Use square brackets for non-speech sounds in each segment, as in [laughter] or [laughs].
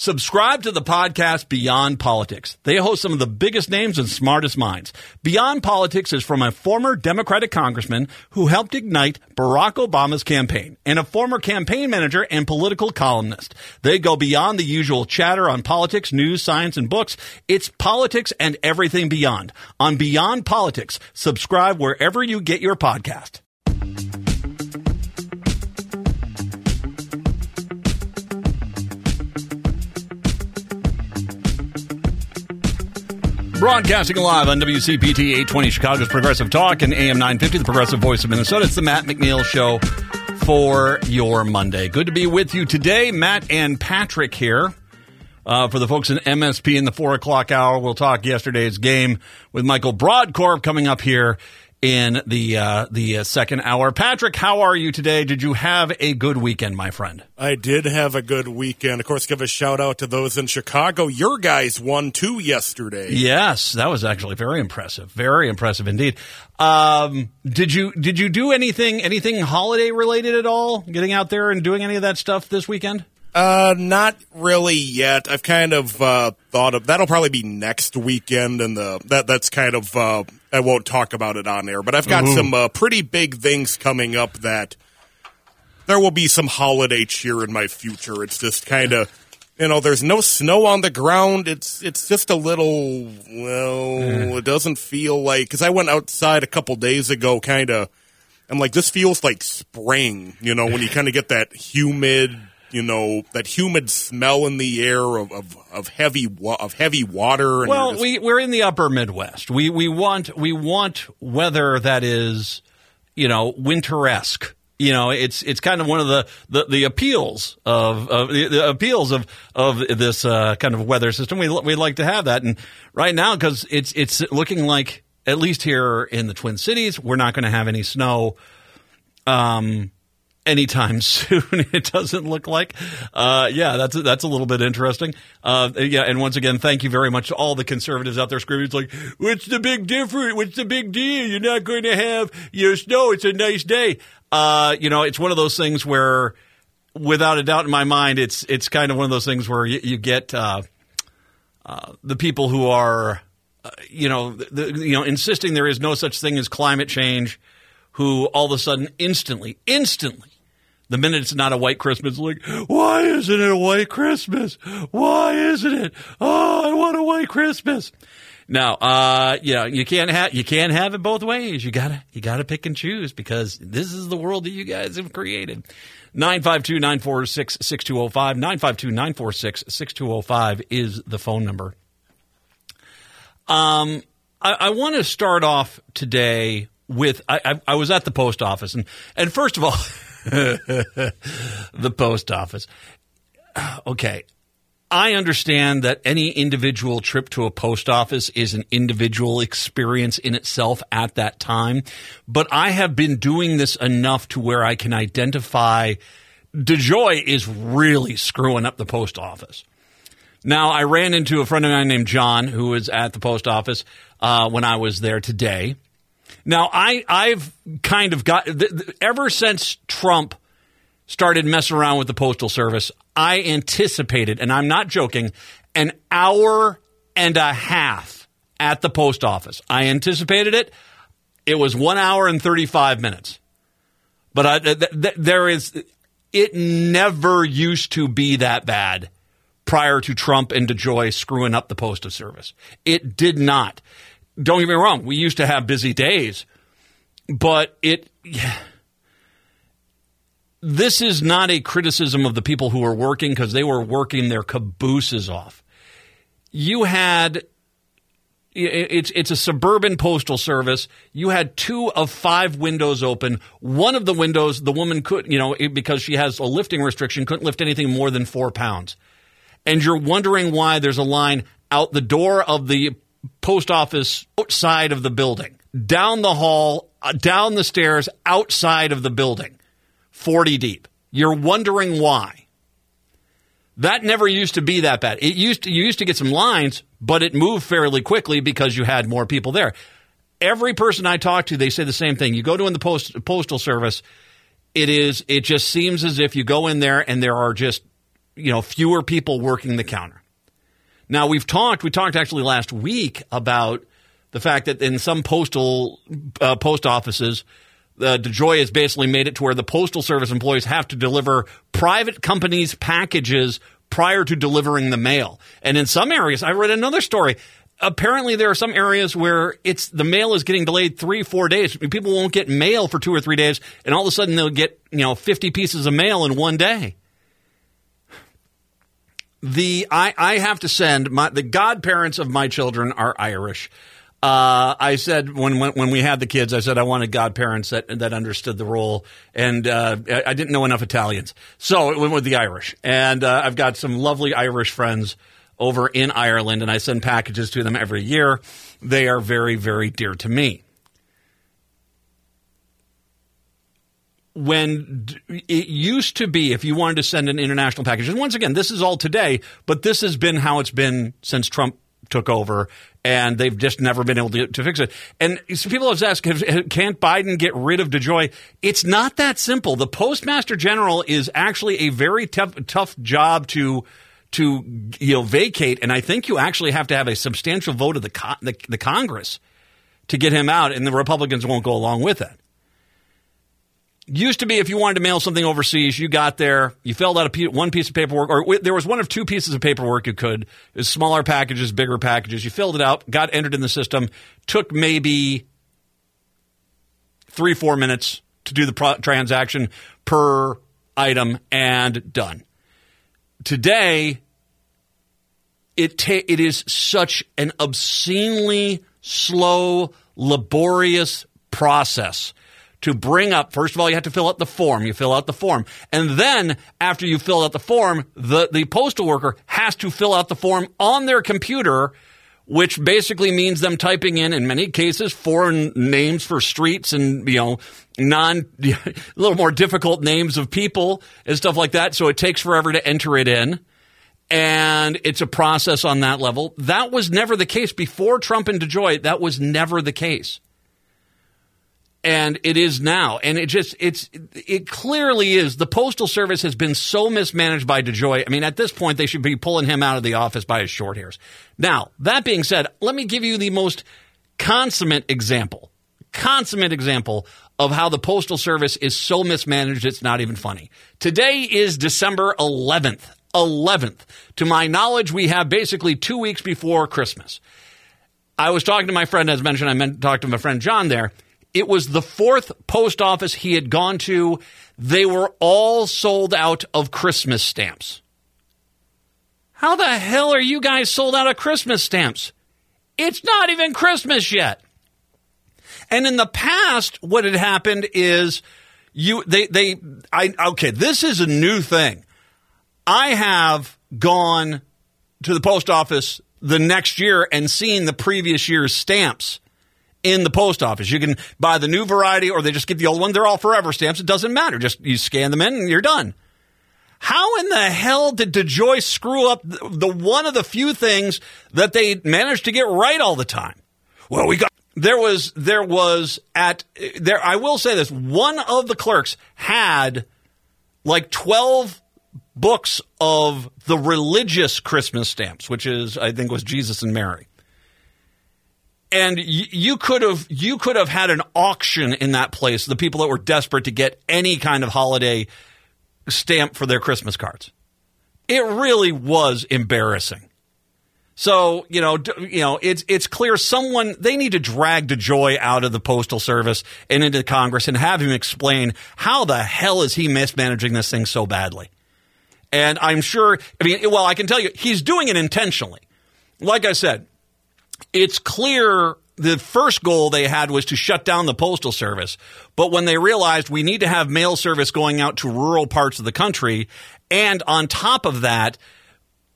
Subscribe to the podcast Beyond Politics. They host some of the biggest names and smartest minds. Beyond Politics is from a former Democratic congressman who helped ignite Barack Obama's campaign and a former campaign manager and political columnist. They go beyond the usual chatter on politics, news, science, and books. It's politics and everything beyond. On Beyond Politics, subscribe wherever you get your podcast. Broadcasting live on WCPT 820 Chicago's Progressive Talk and AM 950, the Progressive Voice of Minnesota. It's the Matt McNeil Show for your Monday. Good to be with you today. Matt and Patrick here. Uh, for the folks in MSP in the four o'clock hour, we'll talk yesterday's game with Michael Brodkorb coming up here in the uh, the uh, second hour. Patrick, how are you today? Did you have a good weekend, my friend? I did have a good weekend. Of course, give a shout out to those in Chicago. Your guys won two yesterday. Yes, that was actually very impressive. Very impressive indeed. Um, did you did you do anything anything holiday related at all? Getting out there and doing any of that stuff this weekend? Uh, not really yet. I've kind of uh, thought of that'll probably be next weekend, and the that that's kind of uh, I won't talk about it on air, but I've got mm-hmm. some uh, pretty big things coming up that there will be some holiday cheer in my future. It's just kind of you know, there's no snow on the ground. It's it's just a little well, mm. it doesn't feel like because I went outside a couple days ago, kind of. I'm like, this feels like spring, you know, when you kind of get that humid you know that humid smell in the air of of, of heavy of heavy water. well, just... we we're in the upper Midwest. We we want we want weather that is you know winteresque. You know, it's it's kind of one of the, the, the appeals of, of the, the, appeals of of this uh, kind of weather system. We we like to have that, and right now because it's it's looking like at least here in the Twin Cities, we're not going to have any snow. Um, anytime [laughs] soon. It doesn't look like. Uh, yeah, that's that's a little bit interesting. Uh, yeah, and once again, thank you very much to all the conservatives out there screaming. It's like, what's the big difference? What's the big deal? You're not going to have your snow. It's a nice day. Uh, you know, it's one of those things where, without a doubt in my mind, it's it's kind of one of those things where you, you get uh, uh, the people who are, uh, you know, the, you know, insisting there is no such thing as climate change, who all of a sudden instantly, instantly the minute it's not a white Christmas, like, why isn't it a white Christmas? Why isn't it? Oh, I want a white Christmas. Now, uh, yeah, you can't have you can't have it both ways. You gotta you gotta pick and choose because this is the world that you guys have created. 952-946-6205, 952-946-6205 is the phone number. Um, I, I want to start off today with I, I, I was at the post office and and first of all. [laughs] [laughs] the post office. Okay. I understand that any individual trip to a post office is an individual experience in itself at that time, but I have been doing this enough to where I can identify DeJoy is really screwing up the post office. Now, I ran into a friend of mine named John who was at the post office uh, when I was there today. Now, I I've kind of got th- th- ever since Trump started messing around with the postal service, I anticipated, and I'm not joking, an hour and a half at the post office. I anticipated it. It was one hour and 35 minutes. But I, th- th- there is, it never used to be that bad prior to Trump and DeJoy screwing up the postal service. It did not don't get me wrong, we used to have busy days, but it. Yeah, this is not a criticism of the people who were working because they were working their cabooses off. You had it's it's a suburban postal service. You had two of five windows open. One of the windows, the woman could, you know, because she has a lifting restriction, couldn't lift anything more than four pounds. And you're wondering why there's a line out the door of the post office outside of the building, down the hall, uh, down the stairs, outside of the building 40 deep. You're wondering why. That never used to be that bad. It used to, you used to get some lines, but it moved fairly quickly because you had more people there. Every person I talk to, they say the same thing. You go to in the post, postal service, it is it just seems as if you go in there and there are just you know fewer people working the counter. Now we've talked. We talked actually last week about the fact that in some postal uh, post offices, uh, DeJoy has basically made it to where the postal service employees have to deliver private companies' packages prior to delivering the mail. And in some areas, I read another story. Apparently, there are some areas where it's the mail is getting delayed three, four days. People won't get mail for two or three days, and all of a sudden they'll get you know fifty pieces of mail in one day the I, I have to send my the godparents of my children are Irish. Uh, I said when, when when we had the kids, I said I wanted godparents that that understood the role, and uh, I didn't know enough Italians, so it went with the Irish. And uh, I've got some lovely Irish friends over in Ireland, and I send packages to them every year. They are very very dear to me. When it used to be if you wanted to send an international package, and once again, this is all today, but this has been how it's been since Trump took over, and they've just never been able to, to fix it. And so people have asked, can't Biden get rid of DeJoy? It's not that simple. The Postmaster General is actually a very tough, tough job to to you know vacate, and I think you actually have to have a substantial vote of the, the, the Congress to get him out, and the Republicans won't go along with it used to be if you wanted to mail something overseas, you got there, you filled out a one piece of paperwork, or there was one of two pieces of paperwork you could. It smaller packages, bigger packages. You filled it out, got entered in the system, took maybe three, four minutes to do the pro- transaction per item, and done. Today, it ta- it is such an obscenely slow, laborious process to bring up, first of all, you have to fill out the form. You fill out the form. And then after you fill out the form, the, the postal worker has to fill out the form on their computer, which basically means them typing in, in many cases, foreign names for streets and, you know, non, [laughs] a little more difficult names of people and stuff like that. So it takes forever to enter it in. And it's a process on that level. That was never the case before Trump and DeJoy. That was never the case and it is now and it just it's it clearly is the postal service has been so mismanaged by DeJoy. I mean at this point they should be pulling him out of the office by his short hairs. Now, that being said, let me give you the most consummate example. Consummate example of how the postal service is so mismanaged it's not even funny. Today is December 11th. 11th. To my knowledge, we have basically 2 weeks before Christmas. I was talking to my friend as mentioned I meant to talk to my friend John there it was the fourth post office he had gone to. They were all sold out of Christmas stamps. How the hell are you guys sold out of Christmas stamps? It's not even Christmas yet. And in the past, what had happened is you they they I okay, this is a new thing. I have gone to the post office the next year and seen the previous year's stamps in the post office. You can buy the new variety or they just get the old one. They're all forever stamps. It doesn't matter. Just you scan them in and you're done. How in the hell did DeJoy screw up the, the one of the few things that they managed to get right all the time? Well, we got there was there was at there I will say this one of the clerks had like 12 books of the religious Christmas stamps, which is I think was Jesus and Mary and you could have you could have had an auction in that place. The people that were desperate to get any kind of holiday stamp for their Christmas cards. It really was embarrassing. So you know, you know, it's it's clear someone they need to drag DeJoy out of the postal service and into Congress and have him explain how the hell is he mismanaging this thing so badly. And I'm sure, I mean, well, I can tell you, he's doing it intentionally. Like I said, it's clear the first goal they had was to shut down the postal service. But when they realized we need to have mail service going out to rural parts of the country, and on top of that,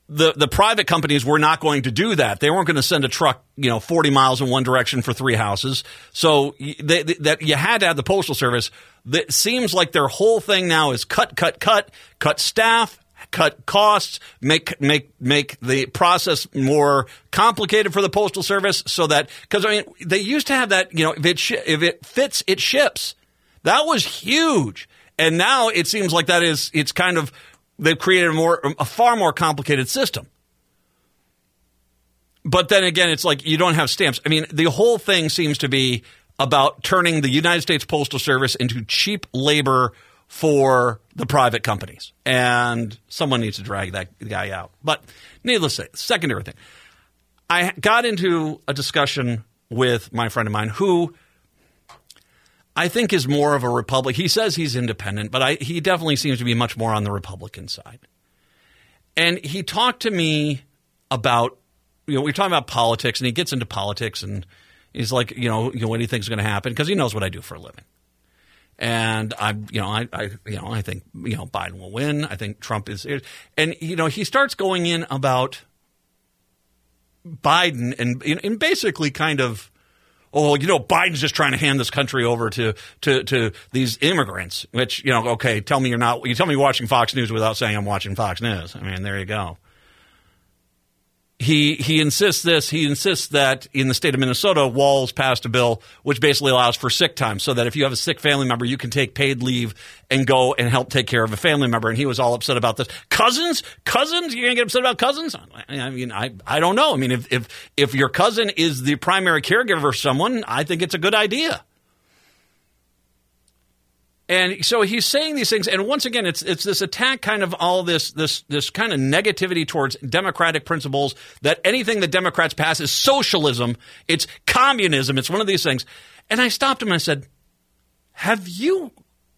the, the private companies were not going to do that. They weren't going to send a truck, you know, 40 miles in one direction for three houses. So they, they, that you had to have the postal service. that seems like their whole thing now is cut, cut, cut, cut staff, cut costs, make make make the process more complicated for the postal service, so that because I mean they used to have that you know if it sh- if it fits it ships, that was huge, and now it seems like that is it's kind of they've created a more a far more complicated system. But then again, it's like you don't have stamps. I mean, the whole thing seems to be about turning the United States Postal Service into cheap labor for the private companies. And someone needs to drag that guy out. But needless to say, secondary thing. I got into a discussion with my friend of mine who I think is more of a Republican. He says he's independent, but I, he definitely seems to be much more on the Republican side. And he talked to me about, you know, we are talking about politics, and he gets into politics, and he's like, you know, you know what is going to happen? Because he knows what I do for a living. And I, you know, I, I, you know, I think you know Biden will win. I think Trump is, and you know, he starts going in about Biden and and basically kind of, oh, you know, Biden's just trying to hand this country over to to to these immigrants. Which you know, okay, tell me you're not. You tell me you're watching Fox News without saying I'm watching Fox News. I mean, there you go he he insists this. He insists that in the state of Minnesota, Walz passed a bill which basically allows for sick time, so that if you have a sick family member, you can take paid leave and go and help take care of a family member. And he was all upset about this. Cousins, cousins, you're gonna get upset about cousins? I mean, I I don't know. I mean, if if if your cousin is the primary caregiver for someone, I think it's a good idea. And so he's saying these things, and once again, it's it's this attack, kind of all this this this kind of negativity towards democratic principles. That anything that Democrats pass is socialism, it's communism, it's one of these things. And I stopped him and I said, "Have you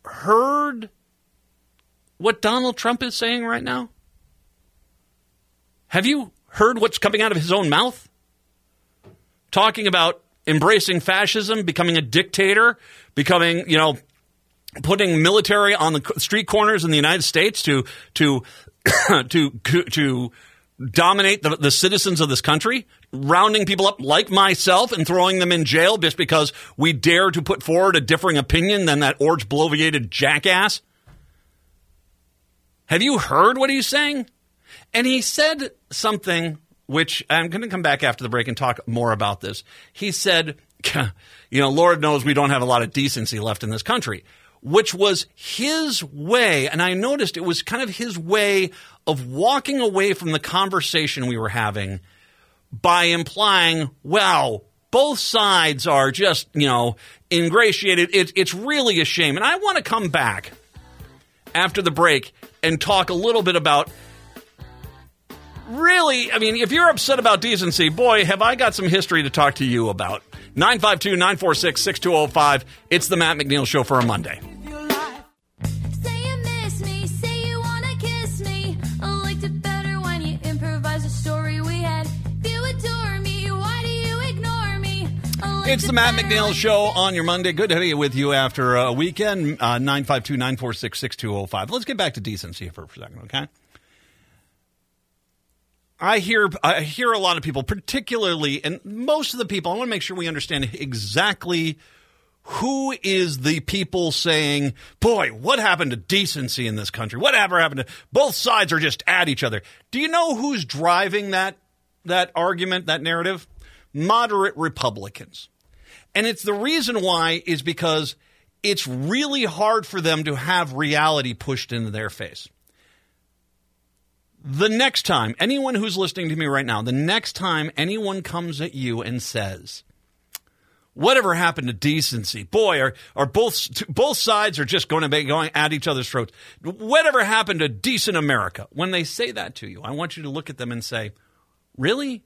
heard what Donald Trump is saying right now? Have you heard what's coming out of his own mouth? Talking about embracing fascism, becoming a dictator, becoming, you know, putting military on the street corners in the United States to to [coughs] to to dominate the, the citizens of this country, rounding people up like myself and throwing them in jail just because we dare to put forward a differing opinion than that orange bloviated jackass? Have you heard what he's saying? And he said something which I'm going to come back after the break and talk more about this. He said, [laughs] you know, Lord knows we don't have a lot of decency left in this country which was his way. And I noticed it was kind of his way of walking away from the conversation we were having by implying, well, both sides are just, you know, ingratiated. It, it's really a shame. And I want to come back after the break and talk a little bit about really, I mean, if you're upset about decency, boy, have I got some history to talk to you about. 952 946 6205. It's the Matt McNeil Show for a Monday. It's the Matt McNeil Show on your Monday. Good to be with you after a weekend. Uh, 952 946 6205. Let's get back to decency for a second, okay? I hear I hear a lot of people, particularly, and most of the people. I want to make sure we understand exactly who is the people saying, "Boy, what happened to decency in this country? Whatever happened to both sides are just at each other." Do you know who's driving that that argument, that narrative? Moderate Republicans. And it's the reason why is because it's really hard for them to have reality pushed into their face. The next time, anyone who's listening to me right now, the next time anyone comes at you and says, whatever happened to decency? Boy, are, are both, both sides are just going to be going at each other's throats. Whatever happened to decent America? When they say that to you, I want you to look at them and say, really?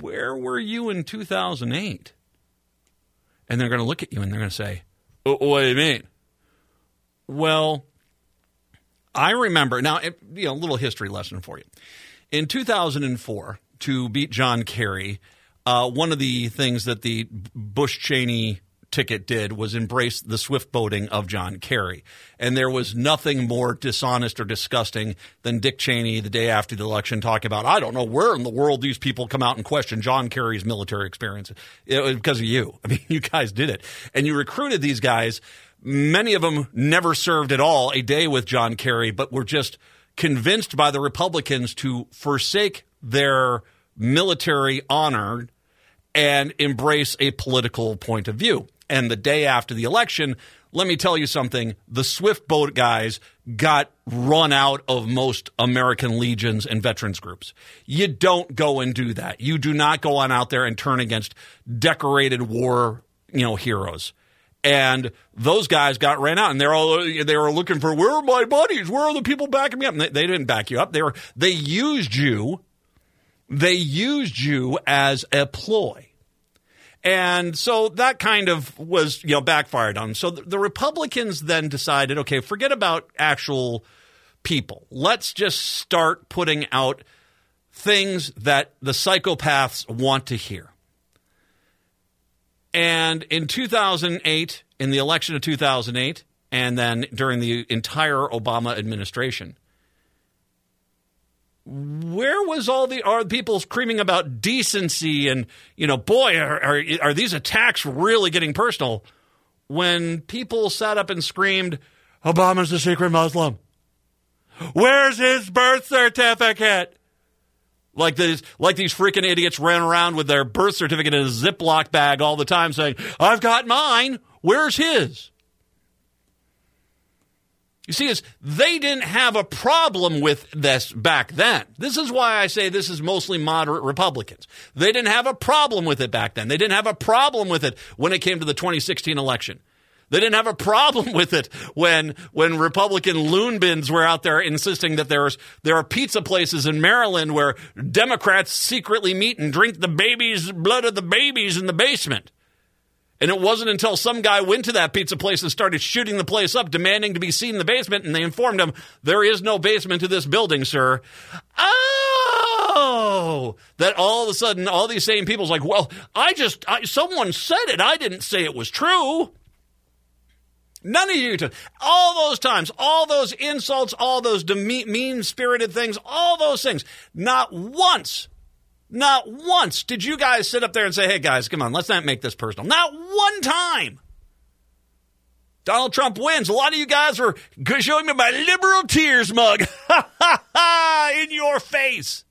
Where were you in 2008? And they're going to look at you and they're going to say, oh, what do you mean? Well, I remember now, it, you know, a little history lesson for you. In 2004, to beat John Kerry, uh, one of the things that the Bush Cheney ticket did was embrace the swift boating of John Kerry. And there was nothing more dishonest or disgusting than Dick Cheney the day after the election talking about, I don't know where in the world these people come out and question John Kerry's military experience. It was because of you. [laughs] I mean, you guys did it. And you recruited these guys. Many of them never served at all a day with John Kerry, but were just convinced by the Republicans to forsake their military honor and embrace a political point of view. And the day after the election, let me tell you something the Swift boat guys got run out of most American legions and veterans groups. You don't go and do that. You do not go on out there and turn against decorated war, you know, heroes. And those guys got ran out, and they're all they were looking for where are my buddies? Where are the people backing me up? They, they didn't back you up. They were they used you. They used you as a ploy. And so that kind of was, you know, backfired on. So the Republicans then decided, okay, forget about actual people. Let's just start putting out things that the psychopaths want to hear. And in 2008, in the election of 2008, and then during the entire Obama administration, where was all the are people screaming about decency and you know boy are, are, are these attacks really getting personal when people sat up and screamed obama's a secret muslim. Where's his birth certificate? Like these like these freaking idiots ran around with their birth certificate in a ziploc bag all the time saying i've got mine. Where's his you see, is they didn't have a problem with this back then. This is why I say this is mostly moderate Republicans. They didn't have a problem with it back then. They didn't have a problem with it when it came to the 2016 election. They didn't have a problem [laughs] with it when when Republican loon bins were out there insisting that there's there are pizza places in Maryland where Democrats secretly meet and drink the babies blood of the babies in the basement. And it wasn't until some guy went to that pizza place and started shooting the place up, demanding to be seen in the basement, and they informed him, there is no basement to this building, sir. Oh, that all of a sudden, all these same people's like, well, I just, I, someone said it. I didn't say it was true. None of you, all those times, all those insults, all those mean spirited things, all those things, not once not once did you guys sit up there and say, hey, guys, come on, let's not make this personal. Not one time. Donald Trump wins. A lot of you guys were showing me my liberal tears mug [laughs] [laughs] in your face.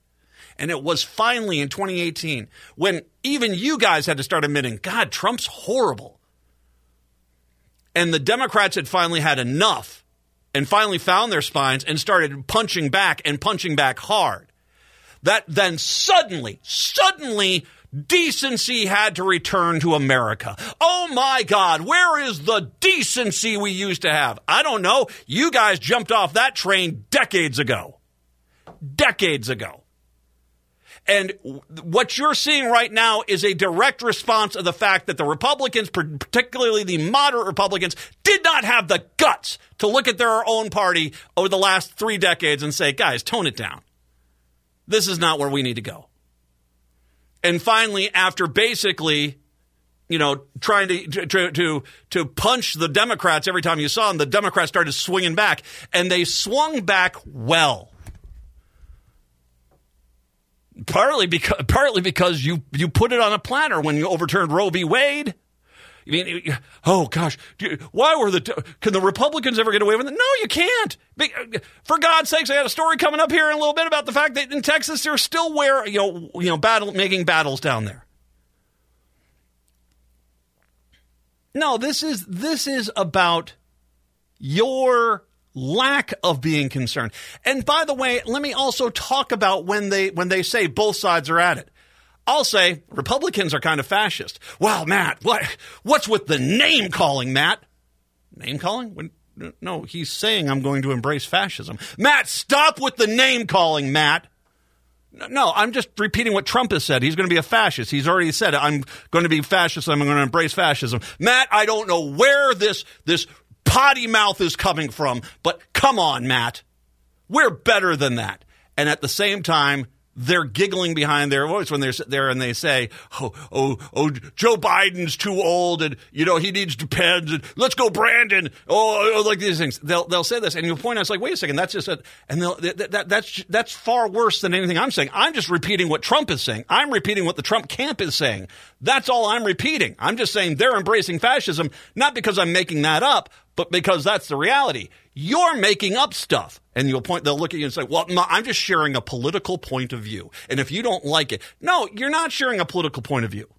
And it was finally in 2018 when even you guys had to start admitting, God, Trump's horrible. And the Democrats had finally had enough and finally found their spines and started punching back and punching back hard that then suddenly, suddenly, decency had to return to America. Oh my God, where is the decency we used to have? I don't know. You guys jumped off that train decades ago. Decades ago. And what you're seeing right now is a direct response of the fact that the Republicans, particularly the moderate Republicans, did not have the guts to look at their own party over the last three decades and say, guys, tone it down this is not where we need to go. And finally, after basically, you know, trying to, to, to, to punch the Democrats every time you saw them, the Democrats started swinging back, and they swung back well. Partly because, partly because you, you put it on a platter when you overturned Roe v. Wade. I mean, oh gosh, why were the can the Republicans ever get away with it? No, you can't. For God's sakes, I had a story coming up here in a little bit about the fact that in Texas they're still where you know you know battle making battles down there. No, this is this is about your lack of being concerned. And by the way, let me also talk about when they when they say both sides are at it. I'll say Republicans are kind of fascist. Well, Matt, what what's with the name calling, Matt? Name calling? When, no, he's saying I'm going to embrace fascism. Matt, stop with the name calling, Matt. No, I'm just repeating what Trump has said. He's going to be a fascist. He's already said I'm going to be fascist. I'm going to embrace fascism. Matt, I don't know where this this potty mouth is coming from, but come on, Matt. We're better than that. And at the same time, they're giggling behind their voice when they're there and they say, "Oh, oh, oh, Joe Biden's too old, and you know he needs depends, and let's go, Brandon." Oh, oh, oh like these things. They'll they'll say this, and you'll point out, it's like, wait a second, that's just a, and they'll that, that, that's that's far worse than anything I'm saying. I'm just repeating what Trump is saying. I'm repeating what the Trump camp is saying. That's all I'm repeating. I'm just saying they're embracing fascism, not because I'm making that up, but because that's the reality. You're making up stuff. And you'll point, they'll look at you and say, well, I'm just sharing a political point of view. And if you don't like it, no, you're not sharing a political point of view.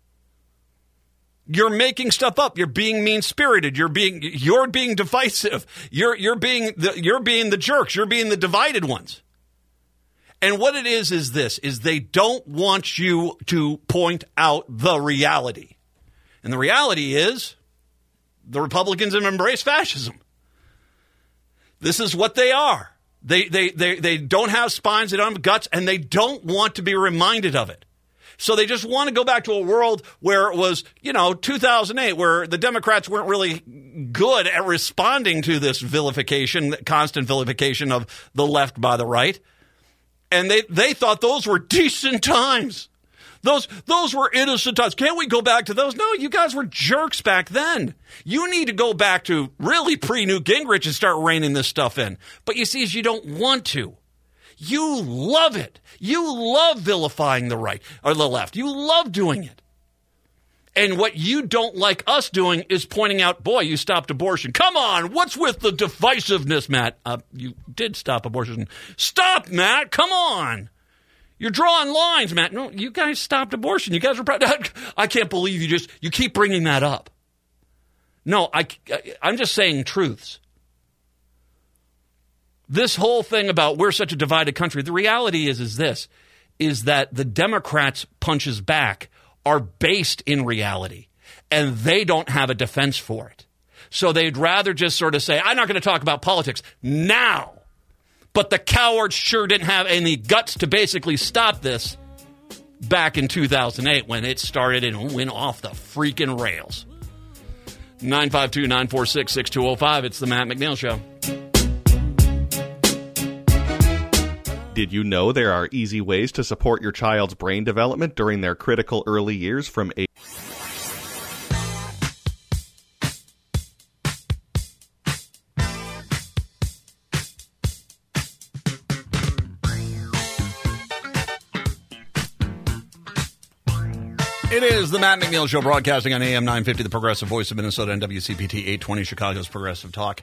You're making stuff up. You're being mean spirited. You're being, you're being divisive. You're, you're being the, you're being the jerks. You're being the divided ones. And what it is, is this, is they don't want you to point out the reality. And the reality is the Republicans have embraced fascism. This is what they are. They, they, they, they don't have spines, they don't have guts, and they don't want to be reminded of it. So they just want to go back to a world where it was, you know, 2008, where the Democrats weren't really good at responding to this vilification, constant vilification of the left by the right. And they, they thought those were [laughs] decent times. Those those were innocent times. Can't we go back to those? No, you guys were jerks back then. You need to go back to really pre Newt Gingrich and start reining this stuff in. But you see, is you don't want to. You love it. You love vilifying the right or the left. You love doing it. And what you don't like us doing is pointing out, boy, you stopped abortion. Come on, what's with the divisiveness, Matt? Uh, you did stop abortion. Stop, Matt. Come on. You're drawing lines, Matt. No, you guys stopped abortion. You guys were proud. [laughs] I can't believe you just you keep bringing that up. No, I I'm just saying truths. This whole thing about we're such a divided country. The reality is is this is that the Democrats punches back are based in reality and they don't have a defense for it. So they'd rather just sort of say, I'm not going to talk about politics now but the cowards sure didn't have any guts to basically stop this back in 2008 when it started and went off the freaking rails. 952 946 6205. It's the Matt McNeil Show. Did you know there are easy ways to support your child's brain development during their critical early years from age It is the Matt McNeil Show, broadcasting on AM 950, the progressive voice of Minnesota, and WCPT 820, Chicago's progressive talk.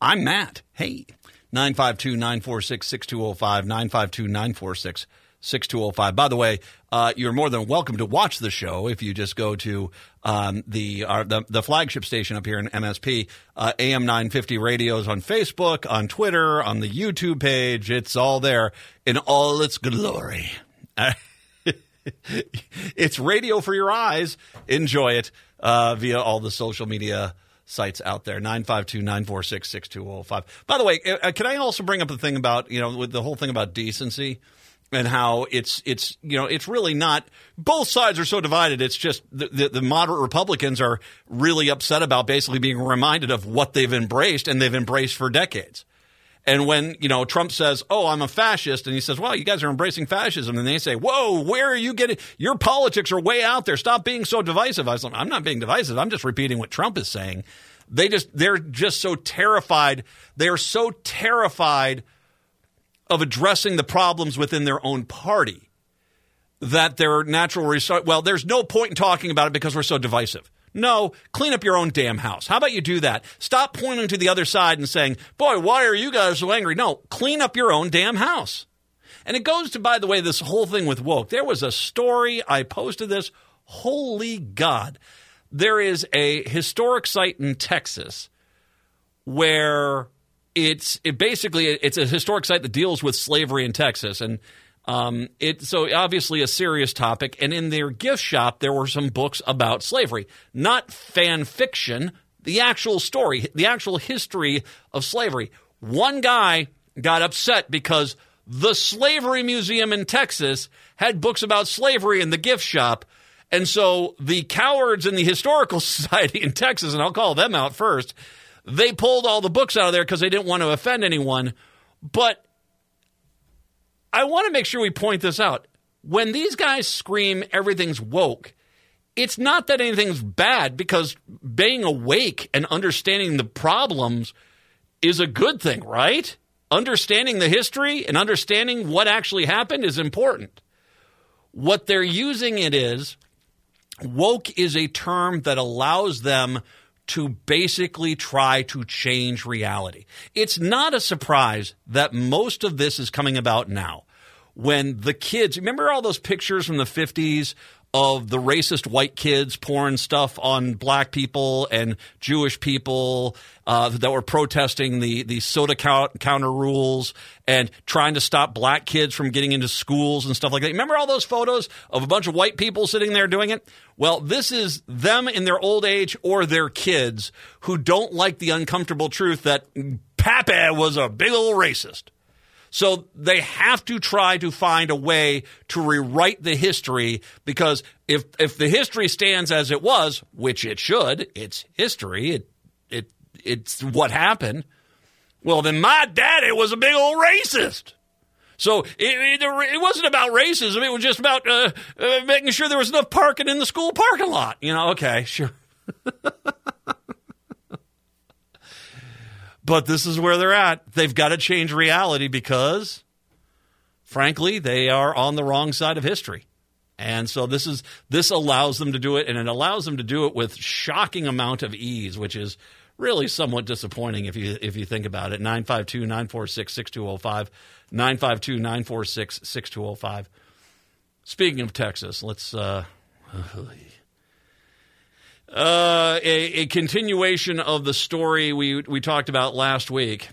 I'm Matt. Hey, 952 946 6205, 952 946 6205. By the way, uh, you're more than welcome to watch the show if you just go to um, the, uh, the, the flagship station up here in MSP, uh, AM 950 radios on Facebook, on Twitter, on the YouTube page. It's all there in all its glory. [laughs] it's radio for your eyes. Enjoy it uh, via all the social media sites out there 952 946 6205. By the way, uh, can I also bring up the thing about, you know, with the whole thing about decency? and how it's it's you know it's really not both sides are so divided it's just the, the, the, moderate republicans are really upset about basically being reminded of what they've embraced and they've embraced for decades and when, you know, Trump says, Oh, I'm a fascist, and he says, Well, you guys are embracing fascism, and they say, Whoa, where are you getting your politics are way out there. Stop being so divisive. I'm not being divisive. I'm just repeating what Trump is saying. They just they're just so terrified. They're so terrified of addressing the problems within their own party that their natural result well, there's no point in talking about it because we're so divisive. No, clean up your own damn house. How about you do that? Stop pointing to the other side and saying, boy, why are you guys so angry? No, clean up your own damn house. And it goes to, by the way, this whole thing with woke. There was a story, I posted this. Holy God. There is a historic site in Texas where it's it basically it's a historic site that deals with slavery in Texas and um, it so obviously a serious topic, and in their gift shop there were some books about slavery, not fan fiction, the actual story, the actual history of slavery. One guy got upset because the Slavery Museum in Texas had books about slavery in the gift shop. And so the cowards in the Historical [laughs] Society in Texas, and I'll call them out first, they pulled all the books out of there because they didn't want to offend anyone. But I want to make sure we point this out. When these guys scream everything's woke, it's not that anything's bad because being awake and understanding the problems is a good thing, right? Understanding the history and understanding what actually happened is important. What they're using it is woke is a term that allows them to basically try to change reality. It's not a surprise that most of this is coming about now. When the kids, remember all those pictures from the 50s of the racist white kids pouring stuff on black people and Jewish people uh, that were protesting the, the soda count, counter rules and trying to stop black kids from getting into schools and stuff like that. Remember all those photos of a bunch of white people sitting there doing it? Well, this is them in their old age or their kids who don't like the uncomfortable truth that Papa was a big old racist. So they have to try to find a way to rewrite the history because if if the history stands as it was, which it should, it's history. It it it's what happened. Well, then my daddy was a big old racist. So it, it, it wasn't about racism. It was just about uh, uh, making sure there was enough parking in the school parking lot. You know, okay, sure. [laughs] But this is where they're at. They've got to change reality because, frankly, they are on the wrong side of history. And so this is this allows them to do it, and it allows them to do it with shocking amount of ease, which is really somewhat disappointing if you if you think about it. 952-946-6205, 952-946-6205. Speaking of Texas, let's uh, uh, a, a, continuation of the story we, we talked about last week.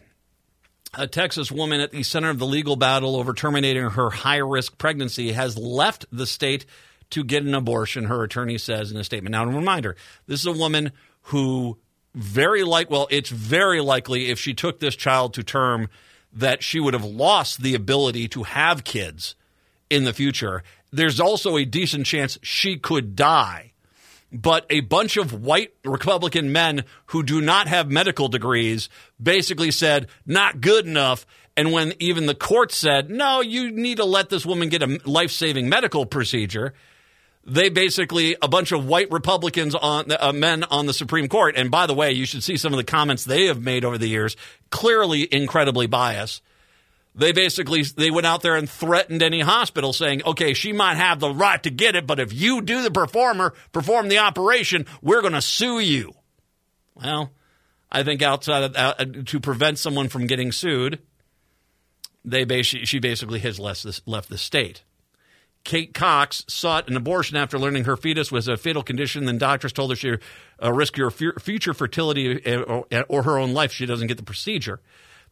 A Texas woman at the center of the legal battle over terminating her high risk pregnancy has left the state to get an abortion, her attorney says in a statement. Now, a reminder this is a woman who very like well, it's very likely if she took this child to term that she would have lost the ability to have kids in the future. There's also a decent chance she could die but a bunch of white Republican men who do not have medical degrees basically said, not good enough. And when even the court said, no, you need to let this woman get a life saving medical procedure, they basically, a bunch of white Republicans on uh, men on the Supreme Court. And by the way, you should see some of the comments they have made over the years, clearly incredibly biased they basically they went out there and threatened any hospital saying okay she might have the right to get it but if you do the performer perform the operation we're going to sue you well i think outside of uh, to prevent someone from getting sued they basically she basically has left the, left the state Kate Cox sought an abortion after learning her fetus was a fatal condition. Then doctors told her she uh, risk her future fertility uh, or, or her own life. She doesn't get the procedure.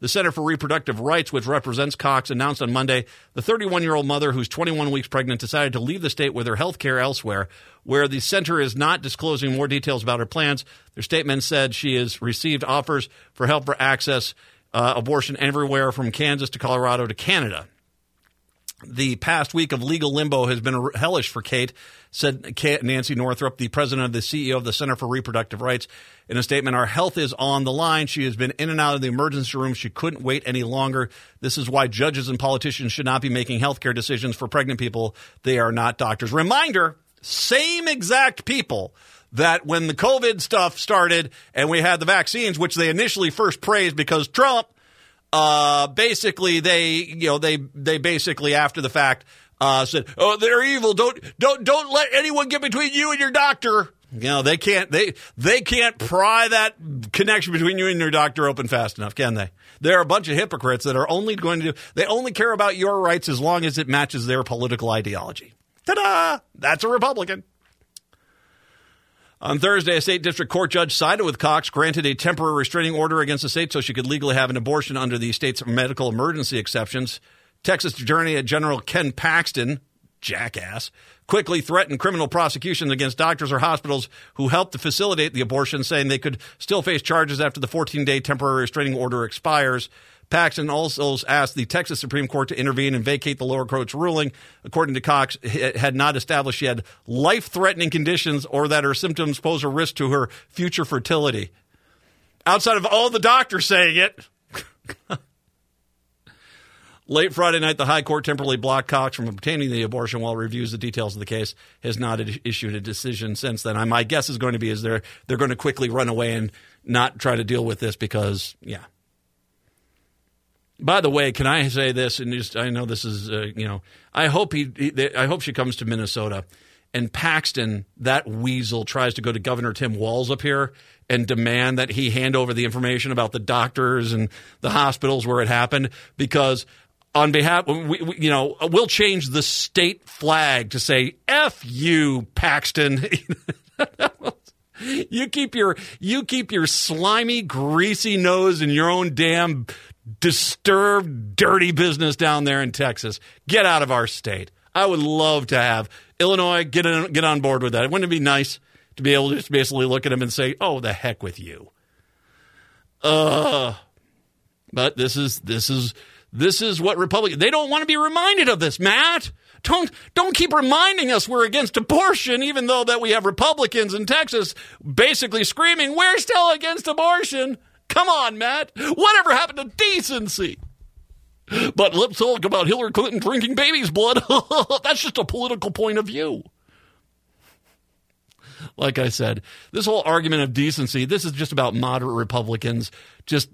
The Center for Reproductive Rights, which represents Cox, announced on Monday the 31 year old mother who's 21 weeks pregnant decided to leave the state with her health care elsewhere, where the center is not disclosing more details about her plans. Their statement said she has received offers for help for access uh, abortion everywhere from Kansas to Colorado to Canada. The past week of legal limbo has been hellish for Kate, said Nancy Northrup, the president of the CEO of the Center for Reproductive Rights. In a statement, our health is on the line. She has been in and out of the emergency room. She couldn't wait any longer. This is why judges and politicians should not be making healthcare decisions for pregnant people. They are not doctors. Reminder same exact people that when the COVID stuff started and we had the vaccines, which they initially first praised because Trump uh, basically they you know they they basically after the fact uh, said, "Oh, they're evil. Don't don't don't let anyone get between you and your doctor." You know they can't they they can't pry that connection between you and your doctor open fast enough, can they? They're a bunch of hypocrites that are only going to. They only care about your rights as long as it matches their political ideology. Ta-da! That's a Republican. On Thursday, a state district court judge sided with Cox, granted a temporary restraining order against the state so she could legally have an abortion under the state's medical emergency exceptions. Texas Attorney General Ken Paxton, jackass, quickly threatened criminal prosecutions against doctors or hospitals who helped to facilitate the abortion, saying they could still face charges after the 14 day temporary restraining order expires. Paxton also asked the Texas Supreme Court to intervene and vacate the lower court's ruling. According to Cox, had not established she had life threatening conditions or that her symptoms pose a risk to her future fertility. Outside of all the doctors saying it, [laughs] Late Friday night, the High Court temporarily blocked Cox from obtaining the abortion while it reviews the details of the case. Has not issued a decision since then. My guess is going to be is they're they're going to quickly run away and not try to deal with this because yeah. By the way, can I say this? And just I know this is uh, you know I hope he, he I hope she comes to Minnesota and Paxton, that weasel, tries to go to Governor Tim Walz up here and demand that he hand over the information about the doctors and the hospitals where it happened because on behalf, we, we, you know, we'll change the state flag to say "F you, Paxton." [laughs] you keep your you keep your slimy, greasy nose in your own damn disturbed, dirty business down there in Texas. Get out of our state. I would love to have Illinois get in, get on board with that. Wouldn't it be nice to be able to just basically look at him and say, "Oh, the heck with you." Uh, but this is this is this is what Republicans they don't want to be reminded of this, Matt. Don't don't keep reminding us we're against abortion, even though that we have Republicans in Texas basically screaming, "We're still against abortion." Come on, Matt. Whatever happened to decency? But let's talk about Hillary Clinton drinking baby's blood. [laughs] That's just a political point of view. Like I said, this whole argument of decency, this is just about moderate Republicans just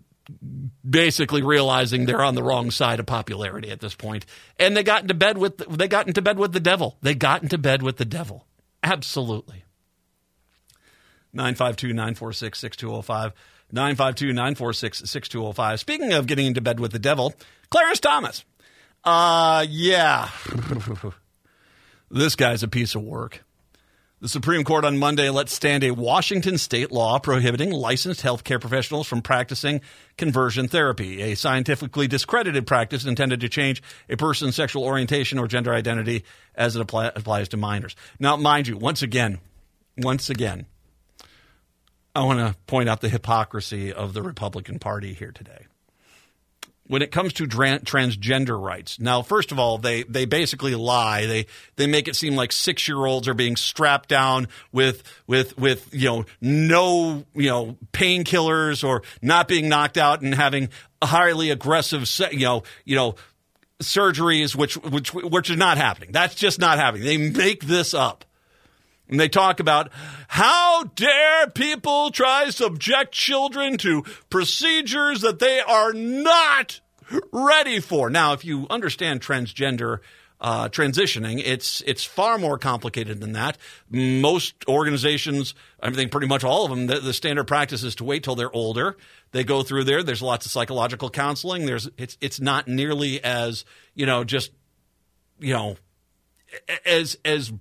basically realizing they're on the wrong side of popularity at this point. And they got into bed with they got into bed with the devil. They got into bed with the devil. Absolutely. 952 946 6205. 952 946 6205. Speaking of getting into bed with the devil, Clarence Thomas. Uh, yeah. [laughs] this guy's a piece of work. The Supreme Court on Monday let stand a Washington state law prohibiting licensed healthcare professionals from practicing conversion therapy, a scientifically discredited practice intended to change a person's sexual orientation or gender identity as it apply, applies to minors. Now, mind you, once again, once again, I want to point out the hypocrisy of the Republican Party here today when it comes to transgender rights. Now, first of all, they they basically lie. They they make it seem like six year olds are being strapped down with with with you know no you know painkillers or not being knocked out and having highly aggressive you know you know surgeries which which which is not happening. That's just not happening. They make this up. And they talk about how dare people try subject children to procedures that they are not ready for. Now, if you understand transgender uh, transitioning, it's it's far more complicated than that. Most organizations, I think pretty much all of them, the, the standard practice is to wait till they're older. They go through there. There's lots of psychological counseling. There's it's it's not nearly as you know just you know as as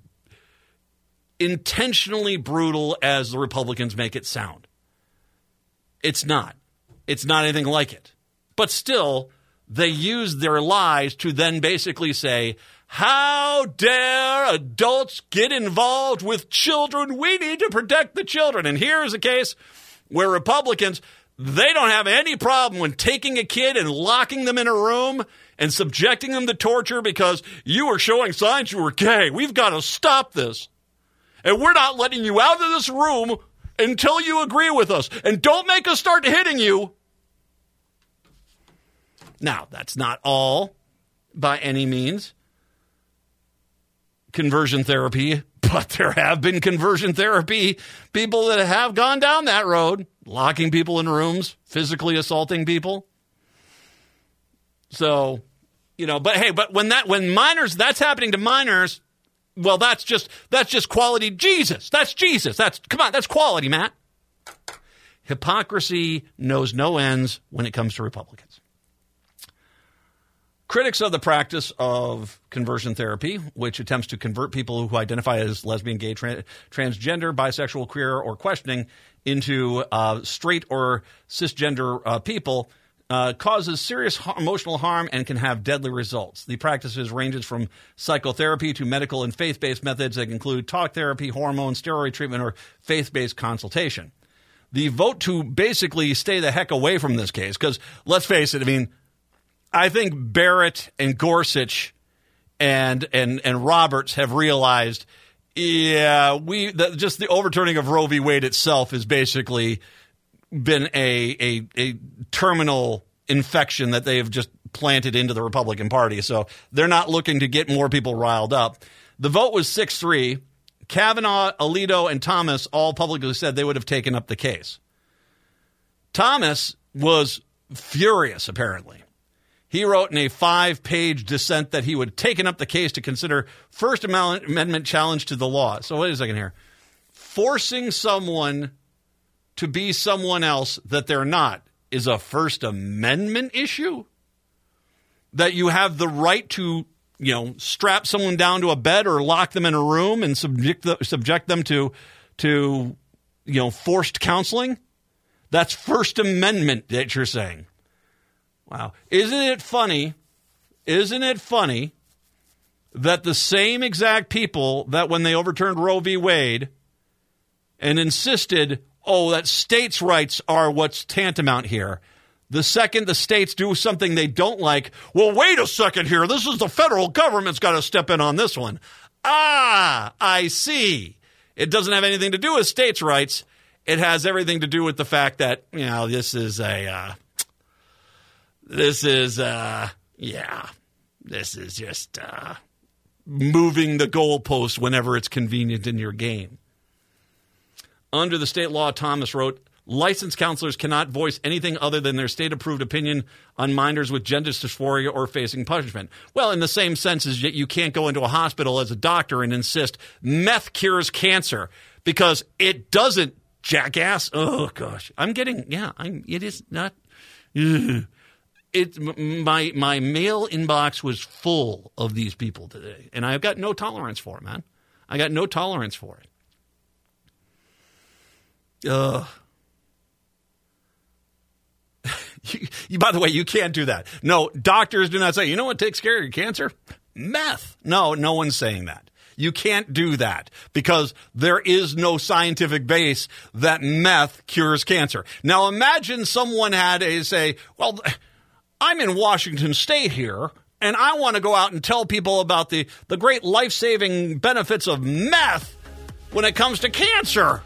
intentionally brutal as the Republicans make it sound. It's not. It's not anything like it. But still, they use their lies to then basically say, how dare adults get involved with children? We need to protect the children. And here is a case where Republicans, they don't have any problem when taking a kid and locking them in a room and subjecting them to torture because you were showing signs you were gay. We've got to stop this and we're not letting you out of this room until you agree with us. And don't make us start hitting you. Now, that's not all by any means conversion therapy, but there have been conversion therapy people that have gone down that road, locking people in rooms, physically assaulting people. So, you know, but hey, but when that when minors that's happening to minors, well, that's just that's just quality Jesus. That's Jesus. That's come on, that's quality, Matt. Hypocrisy knows no ends when it comes to Republicans. Critics of the practice of conversion therapy, which attempts to convert people who identify as lesbian, gay, tra- transgender, bisexual, queer, or questioning into uh, straight or cisgender uh, people, uh, causes serious emotional harm and can have deadly results. The practices ranges from psychotherapy to medical and faith-based methods that include talk therapy, hormone, steroid treatment, or faith-based consultation. The vote to basically stay the heck away from this case, because let's face it, I mean, I think Barrett and Gorsuch and and and Roberts have realized, yeah, we that just the overturning of Roe v. Wade itself is basically been a, a, a terminal infection that they have just planted into the Republican Party. So they're not looking to get more people riled up. The vote was 6 3. Kavanaugh, Alito, and Thomas all publicly said they would have taken up the case. Thomas was furious, apparently. He wrote in a five page dissent that he would have taken up the case to consider First Amendment challenge to the law. So, wait a second here. Forcing someone to be someone else that they're not is a First Amendment issue? That you have the right to, you know, strap someone down to a bed or lock them in a room and subject, the, subject them to, to, you know, forced counseling? That's First Amendment that you're saying. Wow. Isn't it funny? Isn't it funny that the same exact people that when they overturned Roe v. Wade and insisted, oh, that states' rights are what's tantamount here. The second the states do something they don't like, well, wait a second here. This is the federal government's got to step in on this one. Ah, I see. It doesn't have anything to do with states' rights. It has everything to do with the fact that, you know, this is a, uh, this is, uh, yeah, this is just uh, moving the goalpost whenever it's convenient in your game. Under the state law, Thomas wrote, licensed counselors cannot voice anything other than their state approved opinion on minors with gender dysphoria or facing punishment. Well, in the same sense as you can't go into a hospital as a doctor and insist meth cures cancer because it doesn't, jackass. Oh, gosh. I'm getting, yeah, I'm, it is not. [sighs] It my my mail inbox was full of these people today, and I've got no tolerance for it, man. I got no tolerance for it. Uh, Ugh. [laughs] you, you, by the way, you can't do that. No, doctors do not say. You know what takes care of your cancer? Meth. No, no one's saying that. You can't do that because there is no scientific base that meth cures cancer. Now imagine someone had a say, well, I'm in Washington State here, and I want to go out and tell people about the, the great life saving benefits of meth when it comes to cancer.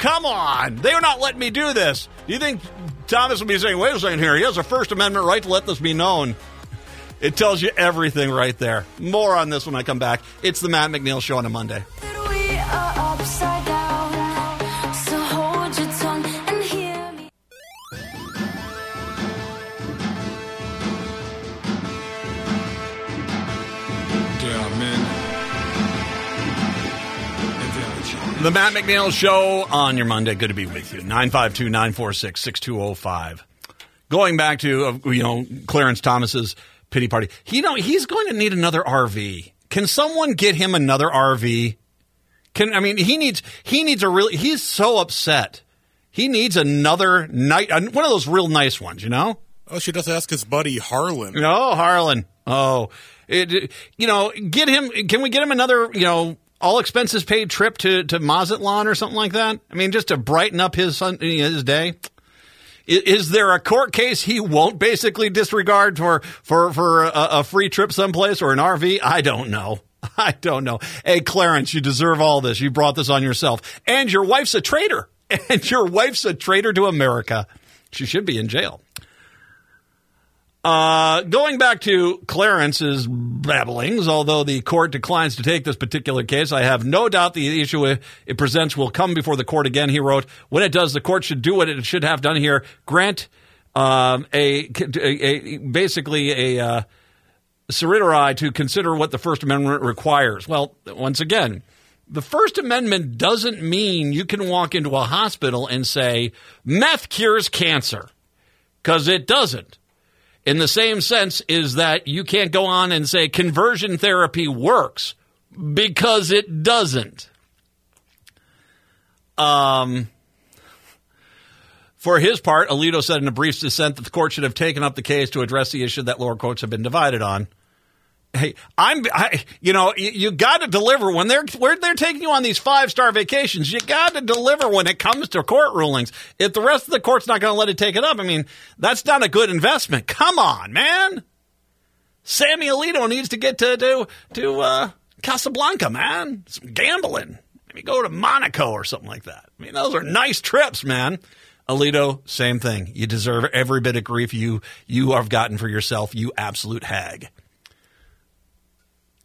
Come on. They're not letting me do this. Do you think Thomas will be saying, wait a second here, he has a First Amendment right to let this be known? It tells you everything right there. More on this when I come back. It's the Matt McNeil Show on a Monday. The Matt McNeil Show on your Monday. Good to be with you. 952 946 6205. Going back to, uh, you know, Clarence Thomas's pity party. You know, he's going to need another RV. Can someone get him another RV? Can I mean he needs he needs a really he's so upset. He needs another night one of those real nice ones, you know? Oh, she does ask his buddy Harlan. Oh, Harlan. Oh, it, you know, get him. Can we get him another, you know, all expenses paid trip to to Mazatlan or something like that? I mean, just to brighten up his son, his day. Is, is there a court case he won't basically disregard for for for a, a free trip someplace or an RV? I don't know. [laughs] I don't know. Hey, Clarence, you deserve all this. You brought this on yourself, and your wife's a traitor. [laughs] And your wife's a traitor to America. She should be in jail. Uh, going back to Clarence's babblings, although the court declines to take this particular case, I have no doubt the issue it presents will come before the court again. He wrote, when it does, the court should do what it should have done here, grant um, a, a, a, basically a uh, to consider what the First Amendment requires. Well, once again, the First Amendment doesn't mean you can walk into a hospital and say, meth cures cancer, because it doesn't in the same sense is that you can't go on and say conversion therapy works because it doesn't. Um, for his part, Alito said in a brief dissent that the court should have taken up the case to address the issue that lower courts have been divided on. Hey, I'm, I, you know, you, you got to deliver when they're when they're taking you on these five star vacations. You got to deliver when it comes to court rulings. If the rest of the court's not going to let it take it up, I mean, that's not a good investment. Come on, man. Sammy Alito needs to get to to to uh, Casablanca, man. Some gambling. Maybe go to Monaco or something like that. I mean, those are nice trips, man. Alito, same thing. You deserve every bit of grief you you have gotten for yourself, you absolute hag.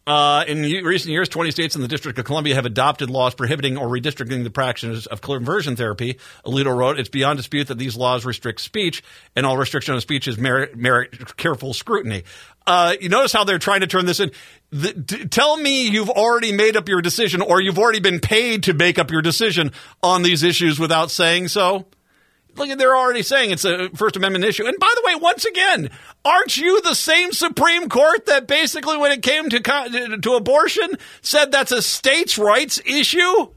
Uh, in recent years, 20 states and the District of Columbia have adopted laws prohibiting or redistricting the practice of conversion therapy. Alito wrote, It's beyond dispute that these laws restrict speech, and all restriction on speech is merit, merit careful scrutiny. Uh, you notice how they're trying to turn this in. The, d- tell me you've already made up your decision, or you've already been paid to make up your decision on these issues without saying so. Look, they're already saying it's a First Amendment issue. And by the way, once again, aren't you the same Supreme Court that basically, when it came to to abortion, said that's a states' rights issue?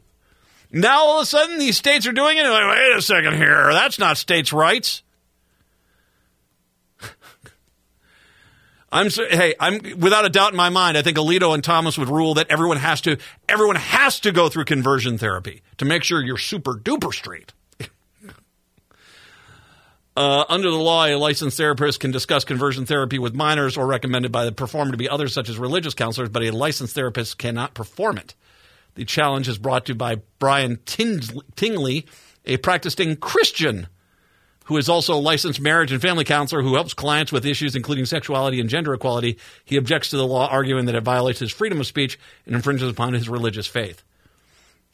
Now all of a sudden, these states are doing it. Like, Wait a second here, that's not states' rights. I'm hey, I'm without a doubt in my mind. I think Alito and Thomas would rule that everyone has to everyone has to go through conversion therapy to make sure you're super duper straight. Uh, under the law, a licensed therapist can discuss conversion therapy with minors or recommended by the performer to be others, such as religious counselors, but a licensed therapist cannot perform it. The challenge is brought to you by Brian Tingley, a practicing Christian who is also a licensed marriage and family counselor who helps clients with issues including sexuality and gender equality. He objects to the law, arguing that it violates his freedom of speech and infringes upon his religious faith.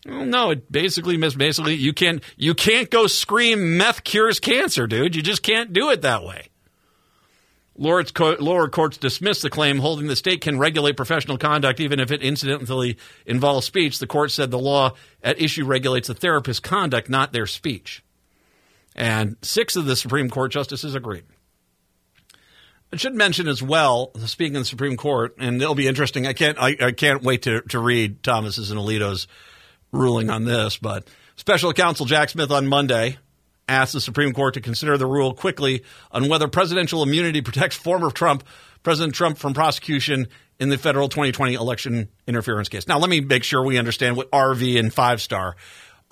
No, it basically basically you can't you can't go scream meth cures cancer, dude. You just can't do it that way. Lower courts dismissed the claim, holding the state can regulate professional conduct even if it incidentally involves speech. The court said the law at issue regulates the therapist's conduct, not their speech. And six of the Supreme Court justices agreed. I should mention as well, speaking of the Supreme Court, and it'll be interesting. I can't I, I can't wait to, to read Thomas's and Alito's ruling on this, but special counsel Jack Smith on Monday asked the Supreme Court to consider the rule quickly on whether presidential immunity protects former Trump, President Trump, from prosecution in the federal 2020 election interference case. Now, let me make sure we understand what RV and five star. [laughs]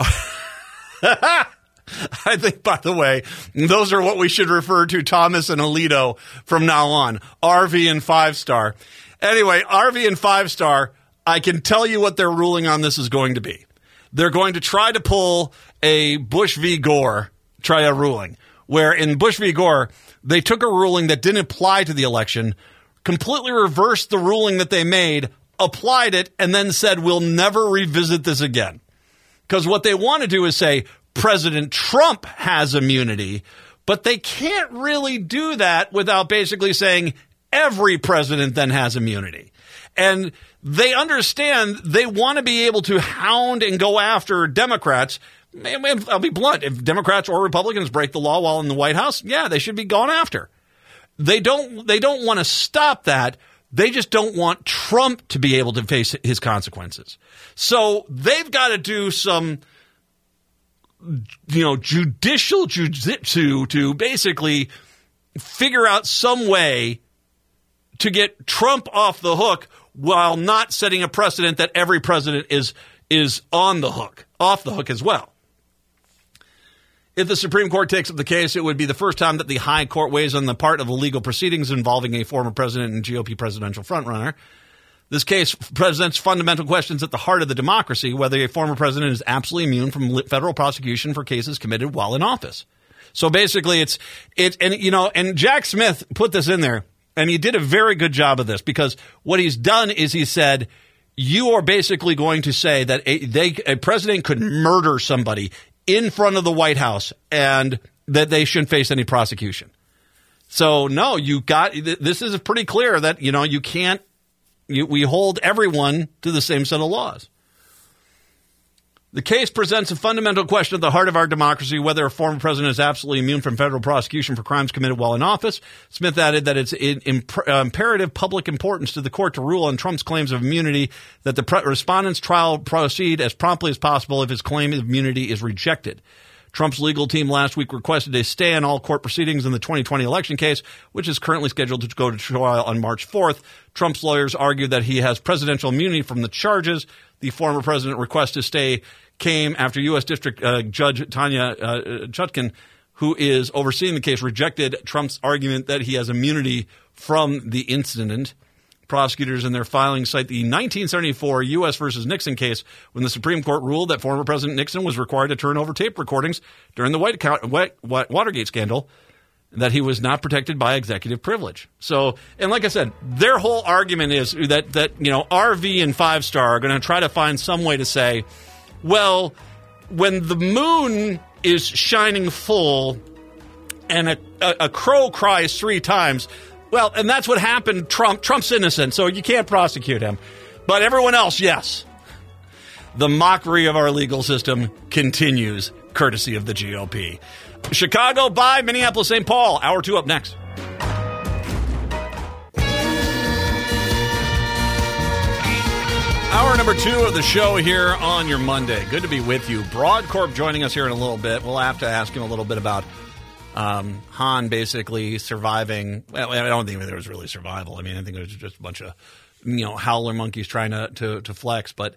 I think, by the way, those are what we should refer to Thomas and Alito from now on. RV and five star. Anyway, RV and five star, I can tell you what their ruling on this is going to be they're going to try to pull a Bush v. Gore try a ruling, where in Bush v. Gore, they took a ruling that didn't apply to the election, completely reversed the ruling that they made, applied it, and then said, we'll never revisit this again. Because what they want to do is say, President Trump has immunity, but they can't really do that without basically saying every president then has immunity. And they understand they want to be able to hound and go after Democrats. I'll be blunt. If Democrats or Republicans break the law while in the White House, yeah, they should be gone after. They don't, they don't want to stop that. They just don't want Trump to be able to face his consequences. So they've got to do some, you know, judicial jujitsu to basically figure out some way to get Trump off the hook while not setting a precedent that every president is is on the hook, off the hook as well. If the Supreme Court takes up the case, it would be the first time that the High Court weighs on the part of the legal proceedings involving a former president and GOP presidential frontrunner. This case presents fundamental questions at the heart of the democracy whether a former president is absolutely immune from federal prosecution for cases committed while in office. So basically, it's it, and you know, and Jack Smith put this in there. And he did a very good job of this because what he's done is he said, you are basically going to say that a, they, a president could murder somebody in front of the White House and that they shouldn't face any prosecution. So no, you got this is pretty clear that you know you can't. You, we hold everyone to the same set of laws. The case presents a fundamental question at the heart of our democracy whether a former president is absolutely immune from federal prosecution for crimes committed while in office. Smith added that it's imp- uh, imperative public importance to the court to rule on Trump's claims of immunity that the pre- respondent's trial proceed as promptly as possible if his claim of immunity is rejected. Trump's legal team last week requested a stay on all court proceedings in the 2020 election case, which is currently scheduled to go to trial on March 4th. Trump's lawyers argued that he has presidential immunity from the charges. The former president requested to stay came after U.S. District uh, Judge Tanya uh, Chutkan, who is overseeing the case, rejected Trump's argument that he has immunity from the incident. Prosecutors in their filing cite the 1974 U.S. versus Nixon case when the Supreme Court ruled that former President Nixon was required to turn over tape recordings during the White, White, White Watergate scandal that he was not protected by executive privilege. So, and like I said, their whole argument is that that you know RV and Five Star are going to try to find some way to say, well, when the moon is shining full and a, a, a crow cries three times, well, and that's what happened. Trump Trump's innocent, so you can't prosecute him, but everyone else, yes. The mockery of our legal system continues, courtesy of the GOP. Chicago by Minneapolis St. Paul. Hour two up next. Hour number two of the show here on your Monday. Good to be with you. Brodkorb joining us here in a little bit. We'll have to ask him a little bit about um, Hann basically surviving. Well, I don't think there was really survival. I mean, I think it was just a bunch of you know howler monkeys trying to to, to flex, but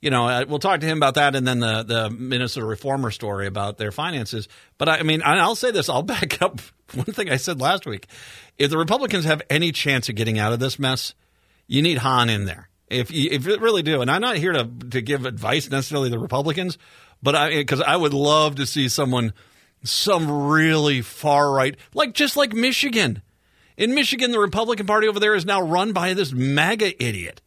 you know, uh, we'll talk to him about that, and then the the Minnesota Reformer story about their finances. But I, I mean, I'll say this: I'll [laughs] back up one thing I said last week. If the Republicans have any chance of getting out of this mess, you need Hann in there. If you, if you really do, and I'm not here to to give advice necessarily to the Republicans, but I because I would love to see someone, some really far right, like just like Michigan. In Michigan, the Republican Party over there is now run by this MAGA idiot.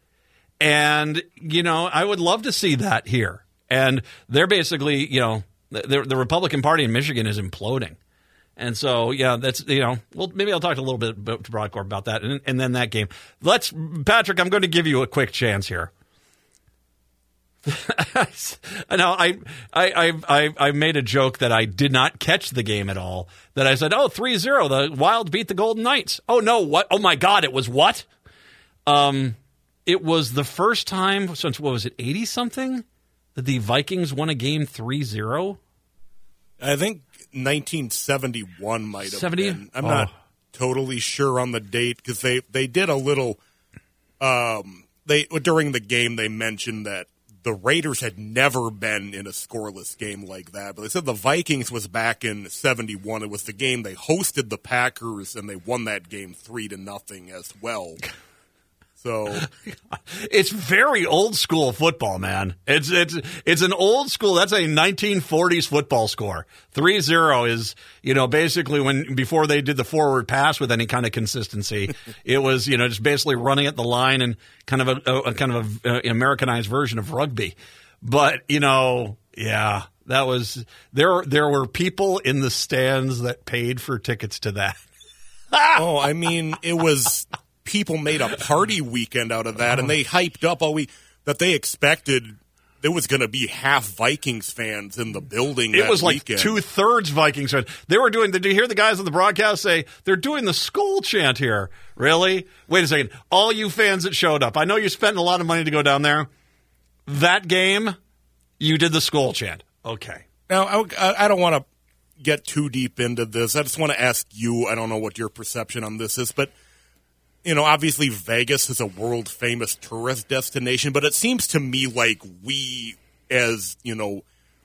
And, you know, I would love to see that here. And they're basically, you know, the, the Republican Party in Michigan is imploding. And so, yeah, that's, you know, well, maybe I'll talk a little bit to Brodkorb about that. And, and then that game. Let's, Patrick, I'm going to give you a quick chance here. [laughs] I know I, I, I, I made a joke that I did not catch the game at all. That I said, oh, 3 0, the Wild beat the Golden Knights. Oh, no, what? Oh, my God, it was what? Um, it was the first time since what was it, eighty something, that the Vikings won a game 3-0? I think 1971 might have 70? been. I'm oh. not totally sure on the date because they they did a little. Um, they during the game they mentioned that the Raiders had never been in a scoreless game like that. But they said the Vikings was back in '71. It was the game they hosted the Packers and they won that game three to nothing as well. [laughs] So [laughs] it's very old school football, man. It's it's it's an old school. That's a 1940s football score. 3-0 is, you know, basically when before they did the forward pass with any kind of consistency, [laughs] it was, you know, just basically running at the line and kind of a, a, kind of a, an Americanized version of rugby. But, you know, yeah, that was there there were people in the stands that paid for tickets to that. oh, I mean, it was [laughs] people made a party weekend out of that, and they hyped up all week that they expected there was going to be half Vikings fans in the building. It was like two thirds Vikings fans. They were doing. Did you hear the guys on the broadcast say they're doing the skull chant here? Really? Wait a second. All you fans that showed up, I know you spent a lot of money to go down there. That game, you did the skull chant. Okay. Now I, I don't want to get too deep into this. I just want to ask you. I don't know what your perception on this is, but you know, obviously Vegas is a world famous tourist destination, but it seems to me like we, as you know,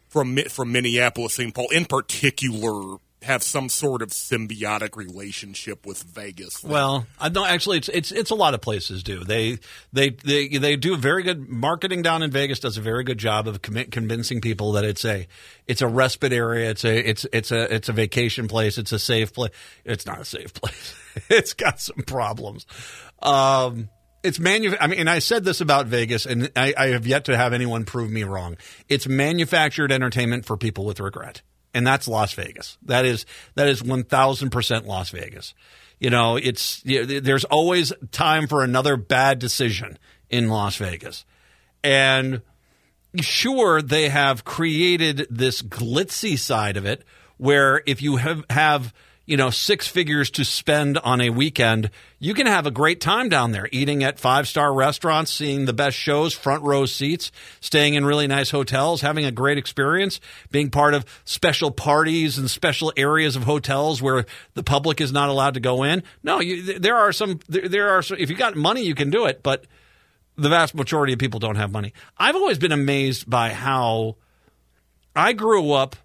from from Minneapolis, St. Paul in particular, have some sort of symbiotic relationship with Vegas. Well, I don't actually. It's it's it's a lot of places do. They they they they do very good marketing down in Vegas. Does a very good job of convincing people that it's a it's a respite area. It's a it's it's a it's a vacation place. It's a safe place. It's not a safe place. [laughs] it's got some problems. Um, it's manu. I mean, and I said this about Vegas, and I, I have yet to have anyone prove me wrong. It's manufactured entertainment for people with regret, and that's Las Vegas. That is that is one thousand percent Las Vegas. You know, it's you know, there's always time for another bad decision in Las Vegas, and sure they have created this glitzy side of it, where if you have have you know, six figures to spend on a weekend, you can have a great time down there, eating at five star restaurants, seeing the best shows, front row seats, staying in really nice hotels, having a great experience, being part of special parties and special areas of hotels where the public is not allowed to go in. No, you, there are some, there, there are, some, if you got money, you can do it, but the vast majority of people don't have money. I've always been amazed by how I grew up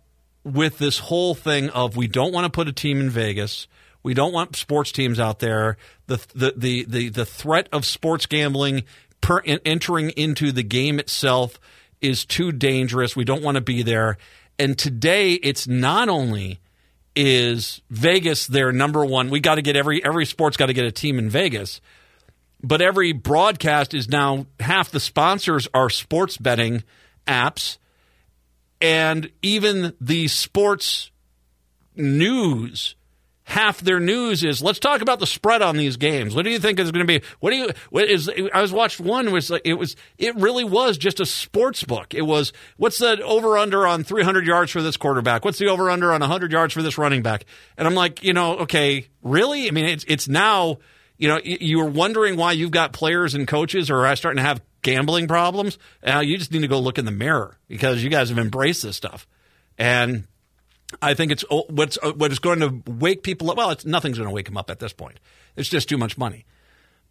with this whole thing of we don't want to put a team in Vegas. We don't want sports teams out there. The the the the, the threat of sports gambling per, entering into the game itself is too dangerous. We don't want to be there. And today, it's not only is Vegas their number one. We got to get every every sports got to get a team in Vegas, but every broadcast is now half the sponsors are sports betting apps, and even the sports news half their news is let's talk about the spread on these games. What do you think is going to be? What do you? What is? I was watched one was like it was it really was just a sports book. It was what's the over under on 300 yards for this quarterback? What's the over under on 100 yards for this running back? And I'm like, you know, okay, really? I mean, it's it's now. You know, you were wondering why you've got players and coaches or are I starting to have gambling problems. Now you just need to go look in the mirror because you guys have embraced this stuff. And I think it's oh, what's uh, what is going to wake people up. Well, nothing's going to wake them up at this point. It's just too much money.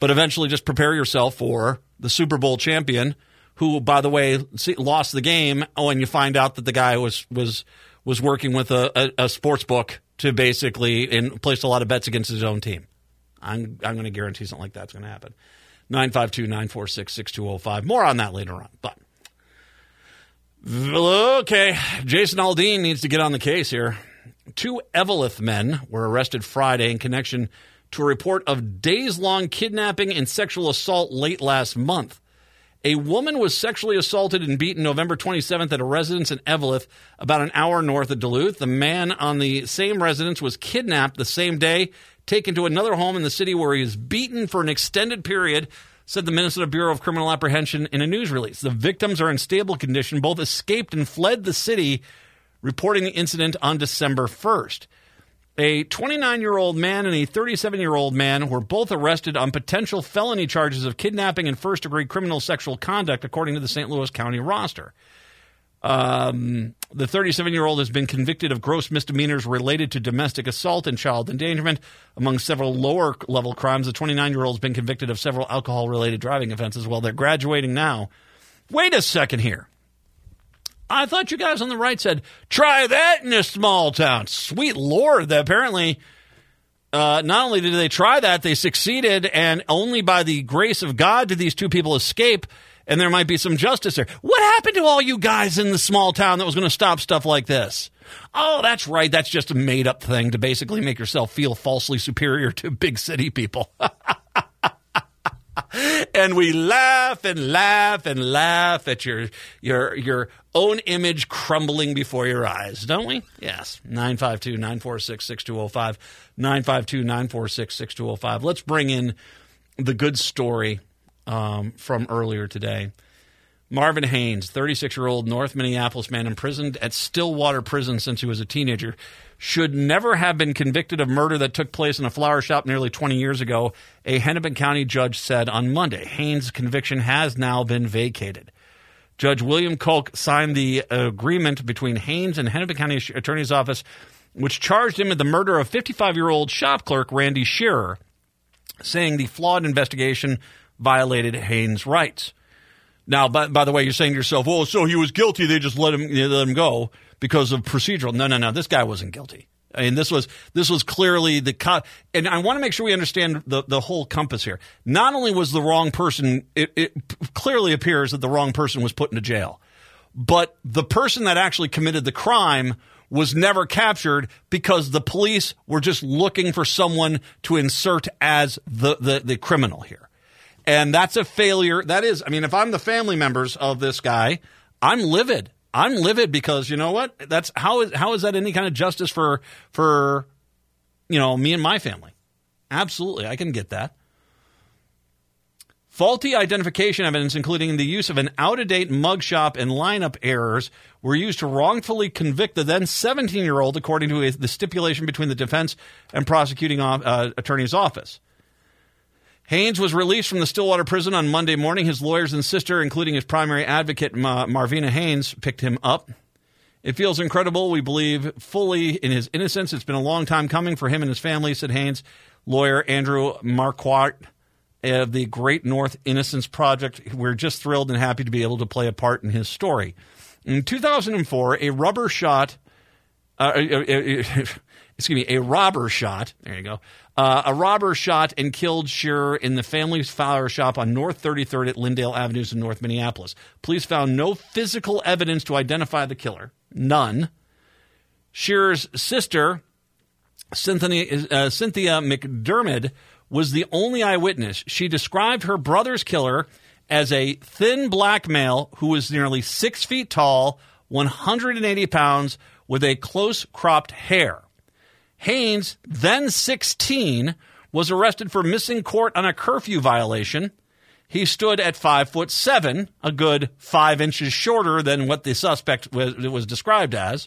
But eventually, just prepare yourself for the Super Bowl champion, who, by the way, lost the game. Oh, and you find out that the guy was was was working with a, a, a sports book to basically and placed a lot of bets against his own team. I'm I'm going to guarantee something like that's going to happen. 952 946 6205. More on that later on. But Okay, Jason Aldean needs to get on the case here. Two Eveleth men were arrested Friday in connection to a report of days long kidnapping and sexual assault late last month. A woman was sexually assaulted and beaten November 27th at a residence in Eveleth, about an hour north of Duluth. The man on the same residence was kidnapped the same day, taken to another home in the city where he was beaten for an extended period said the Minnesota Bureau of Criminal Apprehension in a news release. The victims are in stable condition. Both escaped and fled the city, reporting the incident on December 1st. A 29 year old man and a 37 year old man were both arrested on potential felony charges of kidnapping and first degree criminal sexual conduct, according to the St. Louis County roster. Um, the 37 year old has been convicted of gross misdemeanors related to domestic assault and child endangerment. Among several lower level crimes, the 29 year old has been convicted of several alcohol related driving offenses. Well, they're graduating now. Wait a second here. I thought you guys on the right said, try that in a small town. Sweet Lord, that apparently. Uh, not only did they try that, they succeeded, and only by the grace of God did these two people escape and there might be some justice there. What happened to all you guys in the small town that was going to stop stuff like this? Oh, that's right. That's just a made up thing to basically make yourself feel falsely superior to [laughs] big city people. [laughs] and we laugh and laugh and laugh at your your your own image crumbling before your eyes, don't we? Yes. 952-946-6205. 952-946-6205. Let's bring in the good story um, from earlier today. Marvin Haynes, 36 year old North Minneapolis man imprisoned at Stillwater Prison since he was a teenager, should never have been convicted of murder that took place in a flower shop nearly 20 years ago, a Hennepin County judge said on Monday. Haynes' conviction has now been vacated. Judge William Koch signed the agreement between Haynes and Hennepin County Attorney's Office, which charged him with the murder of 55 year old shop clerk Randy Shearer, saying the flawed investigation violated Haynes' rights. Now, by, by the way, you're saying to yourself, well, so he was guilty. They just let him, let him go because of procedural. No, no, no. This guy wasn't guilty. I mean, this was this was clearly the cut. And I want to make sure we understand the, the whole compass here. Not only was the wrong person, it, it clearly appears that the wrong person was put into jail, but the person that actually committed the crime was never captured because the police were just looking for someone to insert as the, the, the criminal here. And that's a failure. That is, I mean, if I'm the family members of this guy, I'm livid. I'm livid because you know what? That's how is how is that any kind of justice for for you know me and my family? Absolutely, I can get that. Faulty identification evidence, including the use of an out of date mugshot and lineup errors, were used to wrongfully convict the then 17 year old, according to the stipulation between the defense and prosecuting uh, attorney's office. Haynes was released from the Stillwater prison on Monday morning. His lawyers and sister, including his primary advocate, Ma- Marvina Haynes, picked him up. It feels incredible. We believe fully in his innocence. It's been a long time coming for him and his family, said Haynes. Lawyer Andrew Markquart of the Great North Innocence Project. We're just thrilled and happy to be able to play a part in his story. In 2004, a rubber shot, uh, uh, uh [laughs] excuse me, a robber shot. There you go. Uh, a robber shot and killed Shearer in the family's flower shop on North 33rd at Lyndale Avenues in North Minneapolis. Police found no physical evidence to identify the killer. None. Shearer's sister, Cynthia, uh, Cynthia McDermott, was the only eyewitness. She described her brother's killer as a thin black male who was nearly six feet tall, 180 pounds, with a close cropped hair. Haynes, then 16, was arrested for missing court on a curfew violation. He stood at five foot seven, a good five inches shorter than what the suspect was, was described as.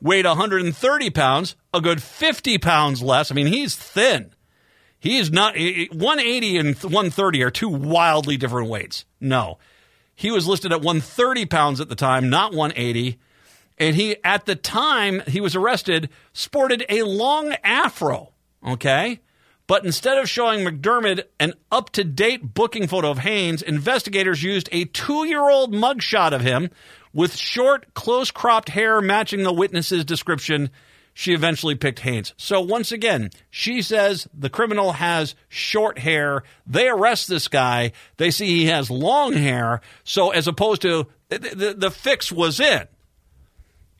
Weighed 130 pounds, a good 50 pounds less. I mean, he's thin. He is not 180 and 130 are two wildly different weights. No. He was listed at 130 pounds at the time, not 180. And he, at the time he was arrested, sported a long afro. Okay. But instead of showing McDermott an up to date booking photo of Haynes, investigators used a two year old mugshot of him with short, close cropped hair matching the witness's description she eventually picked Haynes. So once again, she says the criminal has short hair. They arrest this guy. They see he has long hair. So as opposed to the, the, the fix was in.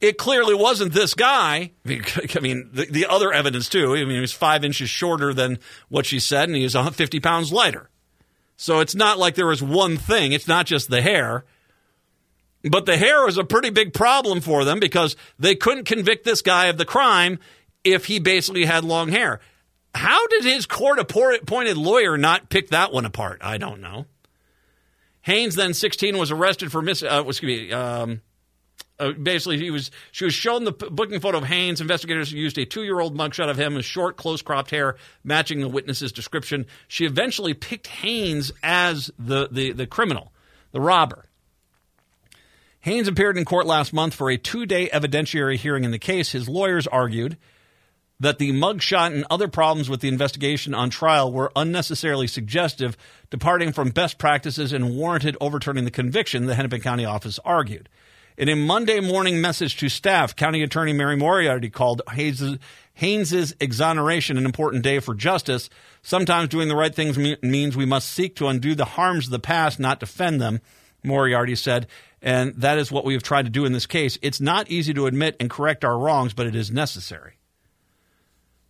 It clearly wasn't this guy. [laughs] I mean, the, the other evidence too. I mean, he was five inches shorter than what she said, and he was 50 pounds lighter. So it's not like there was one thing. It's not just the hair. But the hair was a pretty big problem for them because they couldn't convict this guy of the crime if he basically had long hair. How did his court appointed lawyer not pick that one apart? I don't know. Haynes, then 16, was arrested for mis. Uh, excuse me. Um, uh, basically, he was. She was shown the booking photo of Haynes. Investigators used a two-year-old mugshot of him with short, close-cropped hair, matching the witness's description. She eventually picked Haynes as the the, the criminal, the robber. Haynes appeared in court last month for a two day evidentiary hearing in the case. His lawyers argued that the mugshot and other problems with the investigation on trial were unnecessarily suggestive, departing from best practices and warranted overturning the conviction, the Hennepin County office argued. In a Monday morning message to staff, County Attorney Mary Moriarty called Haynes' Haynes's exoneration an important day for justice. Sometimes doing the right things means we must seek to undo the harms of the past, not defend them. Moriarty said, and that is what we have tried to do in this case. It's not easy to admit and correct our wrongs, but it is necessary.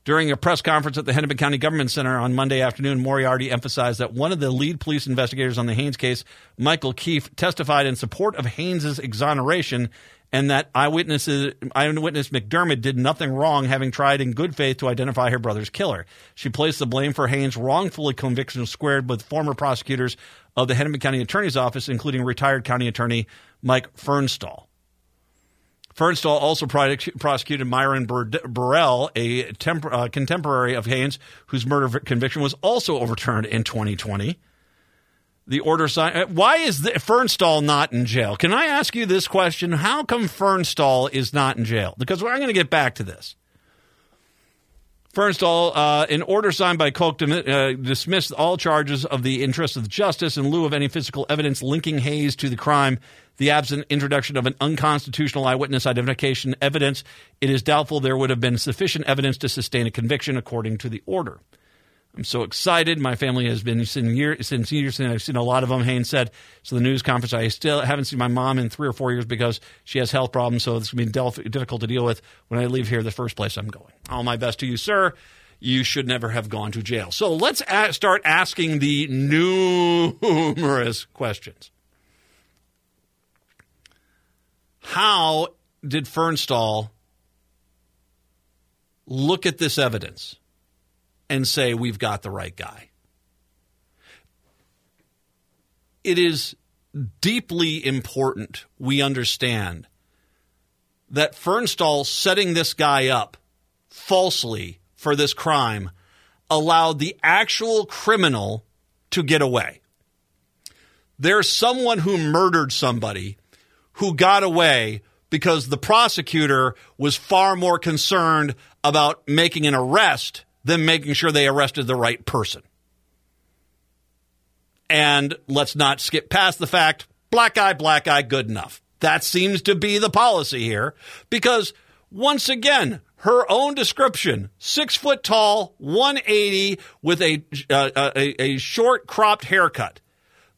During a press conference at the Hennepin County Government Center on Monday afternoon, Moriarty emphasized that one of the lead police investigators on the Haynes case, Michael Keefe, testified in support of Haynes's exoneration and that eyewitnesses, eyewitness McDermott did nothing wrong, having tried in good faith to identify her brother's killer. She placed the blame for Haynes' wrongfully conviction squared with former prosecutors of the Hennepin County Attorney's Office, including retired county attorney Mike Furnstahl. Furnstahl also prosecuted Myron Burrell, a temp- uh, contemporary of Haynes, whose murder conviction was also overturned in 2020 the order sign. Uh, why is the, Furnstahl not in jail? Can I ask you this question? How come Furnstahl is not in jail? Because I'm going to get back to this. Furnstahl, uh, an order signed by Koch, uh, dismissed all charges of the interest of justice in lieu of any physical evidence linking Hayes to the crime. The absent introduction of an unconstitutional eyewitness identification evidence, it is doubtful there would have been sufficient evidence to sustain a conviction according to the order. I'm so excited. My family has been since years, since years, and I've seen a lot of them. Haynes said so. The news conference. I still haven't seen my mom in three or four years because she has health problems. So it's going to be difficult to deal with when I leave here. The first place I'm going. All my best to you, sir. You should never have gone to jail. So let's a- start asking the numerous questions. How did Furnstahl look at this evidence? And say we've got the right guy. It is deeply important we understand that Furnstahl setting this guy up falsely for this crime allowed the actual criminal to get away. There's someone who murdered somebody who got away because the prosecutor was far more concerned about making an arrest them making sure they arrested the right person. And let's not skip past the fact black guy, black guy, good enough. That seems to be the policy here because once again, her own description: six foot tall, 180, with a, uh, a, a short cropped haircut.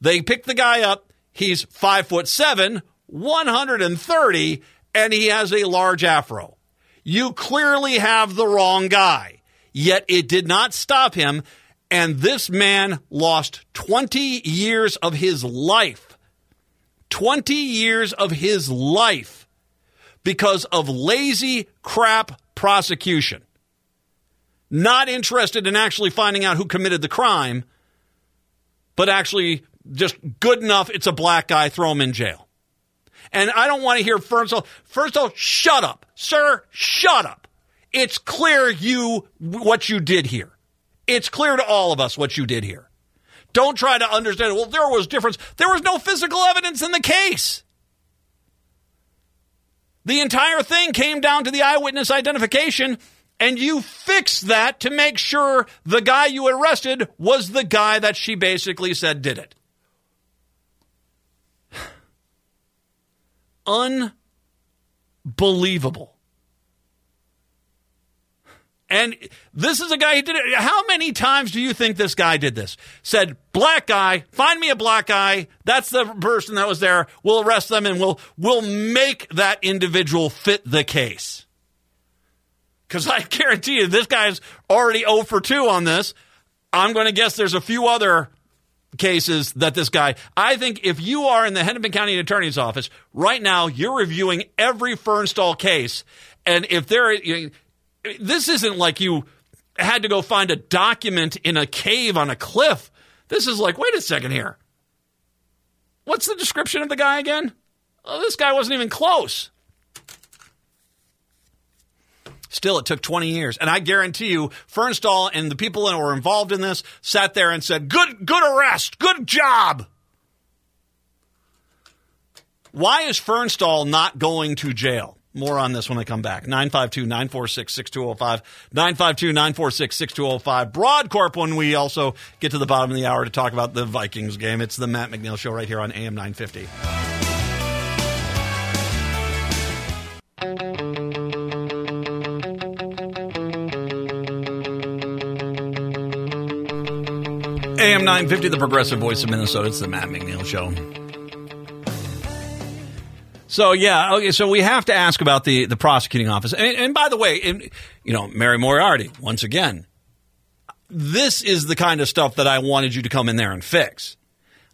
They pick the guy up. He's five foot seven, 130, and he has a large afro. You clearly have the wrong guy. Yet it did not stop him. And this man lost 20 years of his life. 20 years of his life because of lazy crap prosecution. Not interested in actually finding out who committed the crime, but actually just good enough. It's a black guy, throw him in jail. And I don't want to hear first all, first all, shut up, sir, shut up. It's clear you what you did here. It's clear to all of us what you did here. Don't try to understand. Well, there was difference. There was no physical evidence in the case. The entire thing came down to the eyewitness identification, and you fixed that to make sure the guy you arrested was the guy that she basically said did it. [sighs] Unbelievable. And this is a guy who did it. How many times do you think this guy did this? Said, black guy, find me a black guy. That's the person that was there. We'll arrest them and we'll, we'll make that individual fit the case. Because I guarantee you, this guy's already 0 for 2 on this. I'm going to guess there's a few other cases that this guy, I think if you are in the Hennepin County Attorney's Office right now, you're reviewing every Furnstahl case. And if there, you know, this isn't like you had to go find a document in a cave on a cliff. This is like, wait a second here. What's the description of the guy again? Oh, this guy wasn't even close. Still, it took 20 years. And I guarantee you, Furnstahl and the people that were involved in this sat there and said, good, good arrest, good job. Why is Furnstahl not going to jail? More on this when I come back. 952 946 6205. 952 946 6205. Brodkorb when we also get to the bottom of the hour to talk about the Vikings game. It's the Matt McNeil Show right here on AM 950. AM 950, the progressive voice of Minnesota. It's the Matt McNeil Show. So yeah, okay. So we have to ask about the the prosecuting office. And, and by the way, you know, Mary Moriarty once again. This is the kind of stuff that I wanted you to come in there and fix.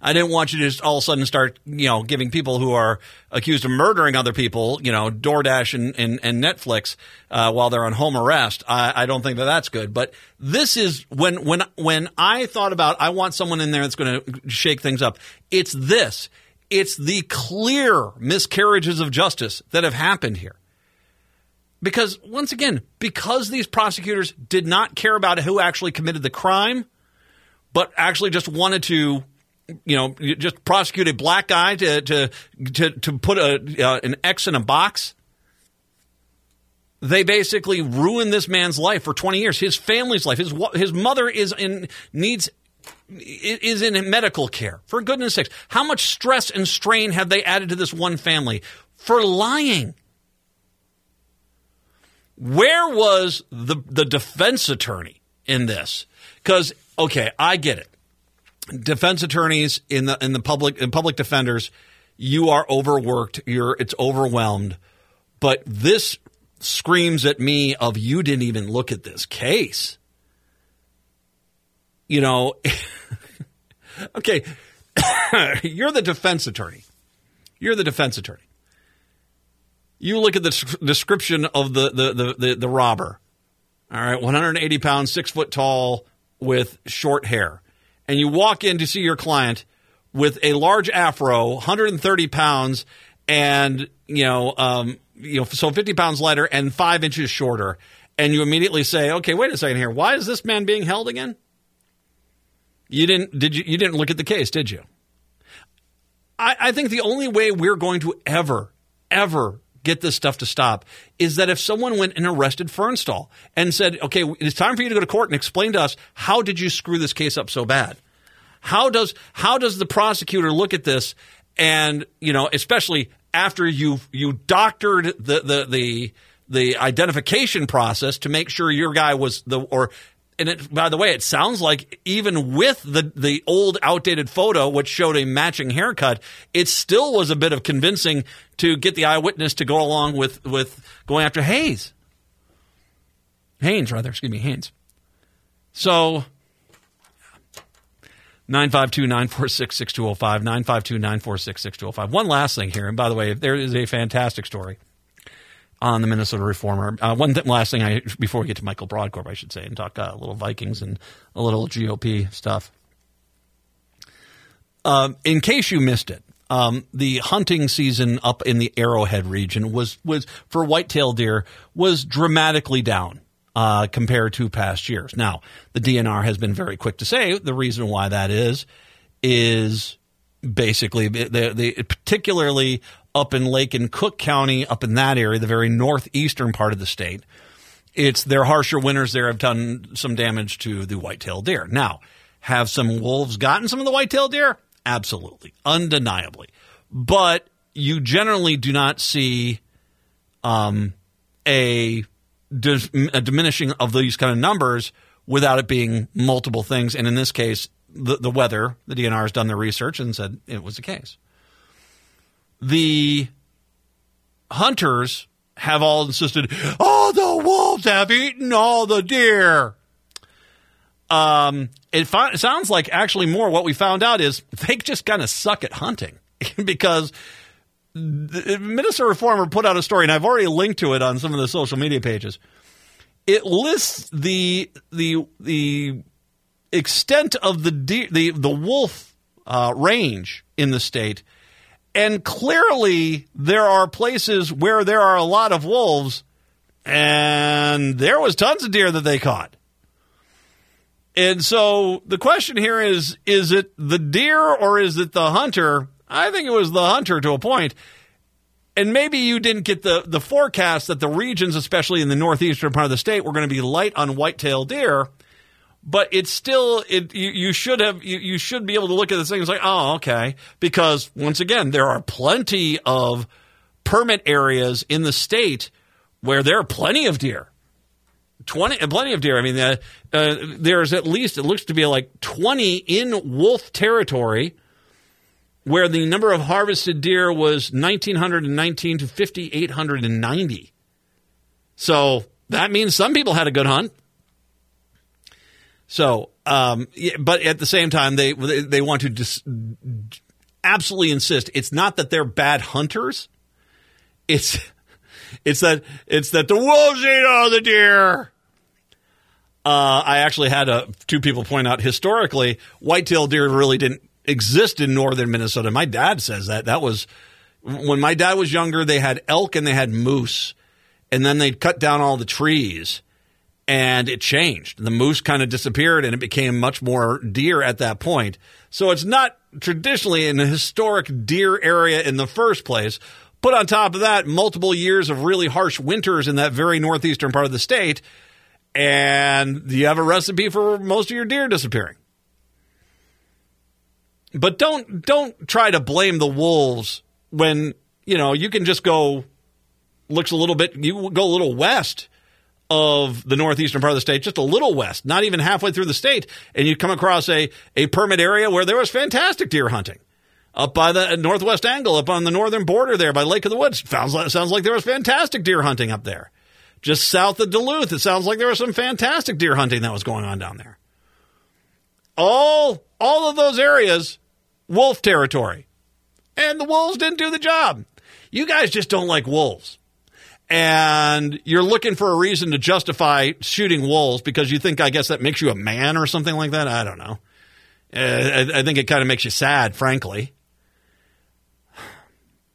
I didn't want you to just all of a sudden start, you know, giving people who are accused of murdering other people, you know, DoorDash and, and, and Netflix uh, while they're on home arrest. I, I, don't think that that's good. But this is when when when I thought about I want someone in there that's going to shake things up. It's this. It's the clear miscarriages of justice that have happened here. Because, once again, because these prosecutors did not care about who actually committed the crime, but actually just wanted to, you know, just prosecute a black guy to, to, to, to put a, uh, an X in a box, they basically ruined this man's life for 20 years. His family's life. His, his mother is in, needs is in medical care. For goodness sakes, how much stress and strain have they added to this one family for lying? Where was the the defense attorney in this? Because okay, I get it. Defense attorneys in the in the public in public defenders, you are overworked. You're it's overwhelmed. But this screams at me of you didn't even look at this case you know, [laughs] okay, [coughs] you're the defense attorney. You're the defense attorney. You look at the description of the, the, the, the, the robber. All right, 180 pounds, six foot tall, with short hair. And you walk in to see your client with a large afro, 130 pounds, and, you know, um, you know, so 50 pounds lighter and five inches shorter. And you immediately say, okay, wait a second here. Why is this man being held again? You didn't did you you didn't look at the case, did you? I, I think the only way we're going to ever, ever get this stuff to stop is that if someone went and arrested Furnstahl and said, okay, it's time for you to go to court and explain to us how did you screw this case up so bad? How does how does the prosecutor look at this and you know, especially after you you doctored the the the the identification process to make sure your guy was the or and it, by the way, it sounds like even with the the old outdated photo, which showed a matching haircut, it still was a bit of convincing to get the eyewitness to go along with with going after Hayes, Haynes rather, excuse me, Haynes. So. 952 946 6205, 952 946 6205. One last thing here, and by the way, there is a fantastic story on the Minnesota Reformer. Uh, one th- last thing, I before we get to Michael Brodkorb, I should say, and talk uh, a little Vikings and a little GOP stuff. Um, in case you missed it, um, the hunting season up in the Arrowhead region was was for whitetail deer was dramatically down uh, compared to past years. Now, the DNR has been very quick to say the reason why that is is basically the particularly up in Lake and Cook County, up in that area, the very northeastern part of the state. It's their harsher winters there have done some damage to the whitetail deer. Now, have some wolves gotten some of the whitetail deer? Absolutely, undeniably. But you generally do not see um, a, a diminishing of these kind of numbers without it being multiple things. And in this case, the, the weather, the DNR has done their research and said it was the case the hunters have all insisted, oh, the wolves have eaten all the deer. Um, it, fi- it sounds like actually more what we found out is they just kind of suck at hunting [laughs] because the Minnesota Reformer put out a story, and I've already linked to it on some of the social media pages. It lists the the the extent of the de- the the wolf uh, range in the state and clearly, there are places where there are a lot of wolves, and there was tons of deer that they caught. And so the question here is is it the deer or is it the hunter? I think it was the hunter to a point. And maybe you didn't get the, the forecast that the regions, especially in the northeastern part of the state, were going to be light on whitetail deer but it's still it you, you should have you, you, should be able to look at this thing and say oh okay. Because once again there are plenty of permit areas in the state where there are plenty of deer. 20 plenty of deer. I mean uh, uh, there's at least it looks to be like 20 in wolf territory where the number of harvested deer was 1919 to 5890 so that means some people had a good hunt so, um, but at the same time, they they want to just absolutely insist it's not that they're bad hunters. It's it's that it's that the wolves eat all the deer. Uh, I actually had a, two people point out historically, whitetail deer really didn't exist in northern Minnesota. My dad says that that was when my dad was younger. They had elk and they had moose, and then they'd cut down all the trees and it changed. The moose kind of disappeared and it became much more deer at that point. So it's not traditionally an historic deer area in the first place. Put on top of that, multiple years of really harsh winters in that very northeastern part of the state, and you have a recipe for most of your deer disappearing. But don't don't try to blame the wolves when you know you can just go looks a little bit you go a little west of the northeastern part of the state, just a little west, not even halfway through the state, and you come across a, a permit area where there was fantastic deer hunting. Up by the uh, northwest angle, up on the northern border there by Lake of the Woods. Sounds like, sounds like there was fantastic deer hunting up there. Just south of Duluth, it sounds like there was some fantastic deer hunting that was going on down there. All, all of those areas, wolf territory. And the wolves didn't do the job. You guys just don't like wolves and you're looking for a reason to justify shooting wolves because you think, I guess, that makes you a man or something like that. I don't know. Uh, I, think it kind of makes you sad, frankly.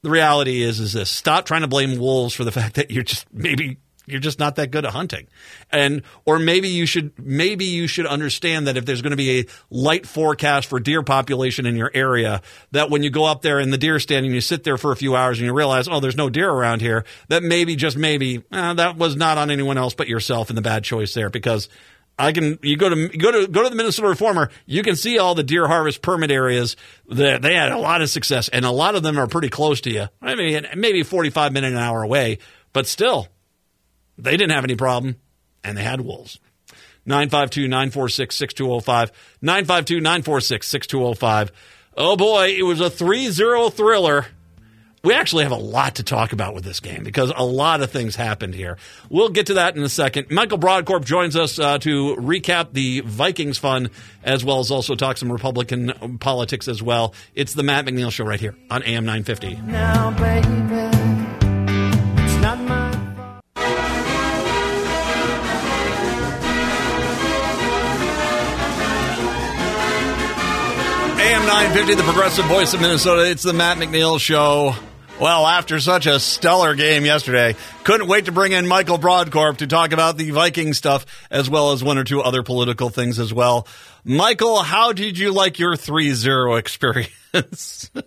The reality is, is this: stop trying to blame wolves for the [laughs] fact that you're just maybe you're just not that good at hunting and or maybe you should maybe you should understand that if there's going to be a light forecast for deer population in your area that when you go up there in the deer stand and you sit there for a few hours and you realize oh there's no deer around here that maybe just maybe eh, that was not on anyone else but yourself and the bad choice there because I can you go to you go to go to the Minnesota Reformer. You can see all the deer harvest permit areas. That they had a lot of success, and a lot of them are pretty close to you. I mean, maybe forty five minutes an hour away, but still, They didn't have any problem, and they had wolves. 952 946 6205. 952 946 6205. Oh boy, it was a 3 0 thriller. We actually have a lot to talk about with this game because a lot of things happened here. We'll get to that in a second. Michael Brodkorb joins us uh, to recap the Vikings fun as well as also talk some Republican politics as well. It's the Matt McNeil Show right here on AM 950. Now, 950, the progressive voice of Minnesota. It's the Matt McNeil Show. Well, after such a stellar game yesterday, couldn't wait to bring in Michael Brodkorb to talk about the Viking stuff as well as one or two other political things as well. Michael, how did you like your 3 0 experience? [laughs]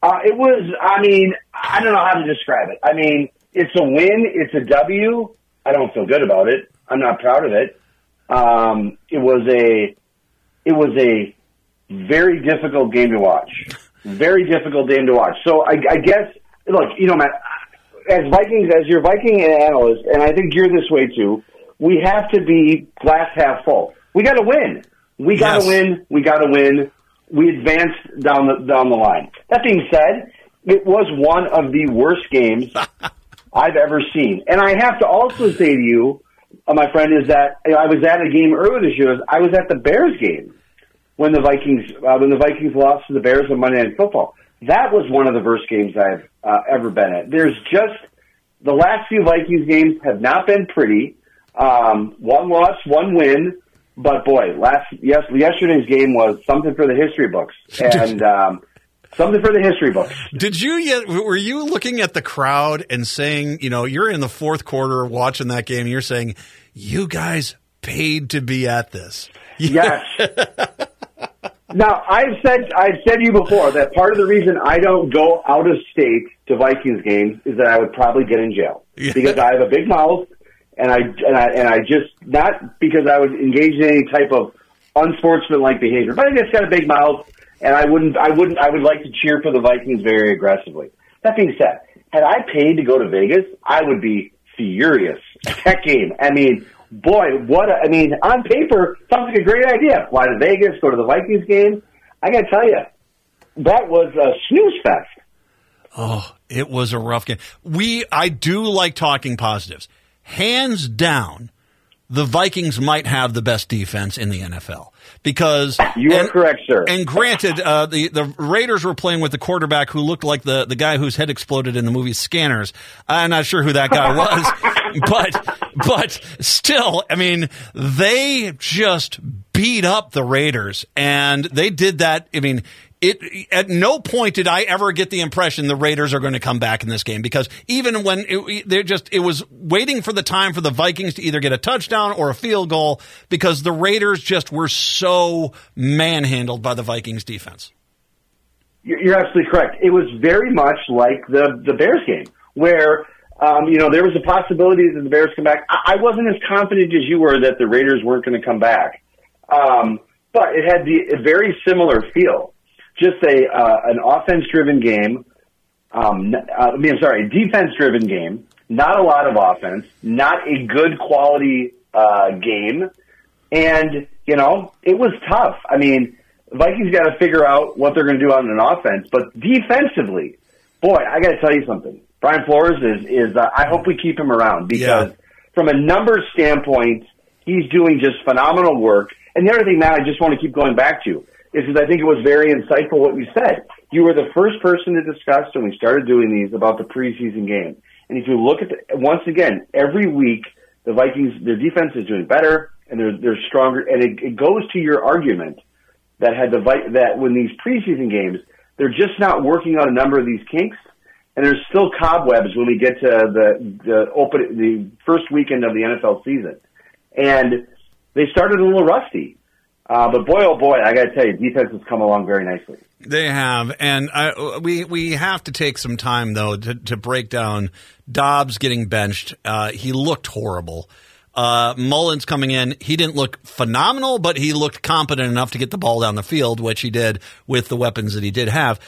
Uh, it was, I mean, I don't know how to describe it. I mean, it's a win, it's a W. I don't feel good about it. I'm not proud of it. Um, it was a, it was a very difficult game to watch. Very difficult game to watch. So I, I guess, look, you know, Matt, as Vikings, as your Viking analyst, and I think you're this way too, we have to be glass half full. We got to win. We got to Yes. win. We got to win. We advanced down the down the line. That being said, it was one of the worst games [laughs] I've ever seen. And I have to also say to you, uh, my friend, is that I was at a game earlier this year. I was at the Bears game when the Vikings uh, when the Vikings lost to the Bears on Monday Night Football. That was one of the worst games I've uh, ever been at. There's just the last few Vikings games have not been pretty. Um, one loss, one win, but boy, last yes, yesterday's game was something for the history books, [laughs] and um, something for the history books. Did you yet? Were you looking at the crowd and saying, you know, you're in the fourth quarter watching that game, and you're saying, you guys paid to be at this? [laughs] Yes. [laughs] now I've said I've said to you before that part of the reason I don't go out of state to Vikings games is that I would probably get in jail Yeah. because I have a big mouth and I and I and I just not because I would engage in any type of unsportsmanlike behavior, but I just got a big mouth and I wouldn't I wouldn't I would like to cheer for the Vikings very aggressively. That being said, had I paid to go to Vegas, I would be furious at that game. I mean, boy, what a, I mean, on paper, sounds like a great idea. Fly to Vegas, go to the Vikings game. I got to tell you, that was a snooze fest. Oh, it was a rough game. We, I do like talking positives. Hands down, the Vikings might have the best defense in the NFL because You are correct, sir. And granted, uh, the the Raiders were playing with the quarterback who looked like the the guy whose head exploded in the movie Scanners. I'm not sure who that guy [laughs] was, but but still, I mean, they just beat up the Raiders, and they did that. I mean. It at no point did I ever get the impression the Raiders are going to come back in this game because even when it, they're just it was waiting for the time for the Vikings to either get a touchdown or a field goal because the Raiders just were so manhandled by the Vikings defense. You're absolutely correct. It was very much like the the Bears game, where um, you know there was a possibility that the Bears come back. I, I wasn't as confident as you were that the Raiders weren't going to come back, um, but it had the a very similar feel. Just a uh, an offense driven game. Um, uh, I mean, I'm sorry, defense driven game. Not a lot of offense. Not a good quality uh, game. And, you know, it was tough. I mean, Vikings got to figure out what they're going to do on an offense, but defensively, boy, I got to tell you something. Brian Flores is, is, uh, I hope we keep him around because Yeah. from a numbers standpoint, he's doing just phenomenal work. And the other thing, Matt, I just want to keep going back to is because I think it was very insightful what you said. You were the first person to discuss when we started doing these about the preseason game. And if you look at the, once again, every week, the Vikings, their defense is doing better and they're, they're stronger. And it, it goes to your argument that had the that when these preseason games, they're just not working on a number of these kinks, and there's still cobwebs when we get to the the open the first weekend of the NFL season, and they started a little rusty. Uh, but boy, oh boy, I got to tell you, defense has come along very nicely. They have, and I, we we have to take some time though to, to break down Dobbs getting benched. Uh, he looked horrible. Uh, Mullens coming in, he didn't look phenomenal, but he looked competent enough to get the ball down the field, which he did with the weapons that he did have.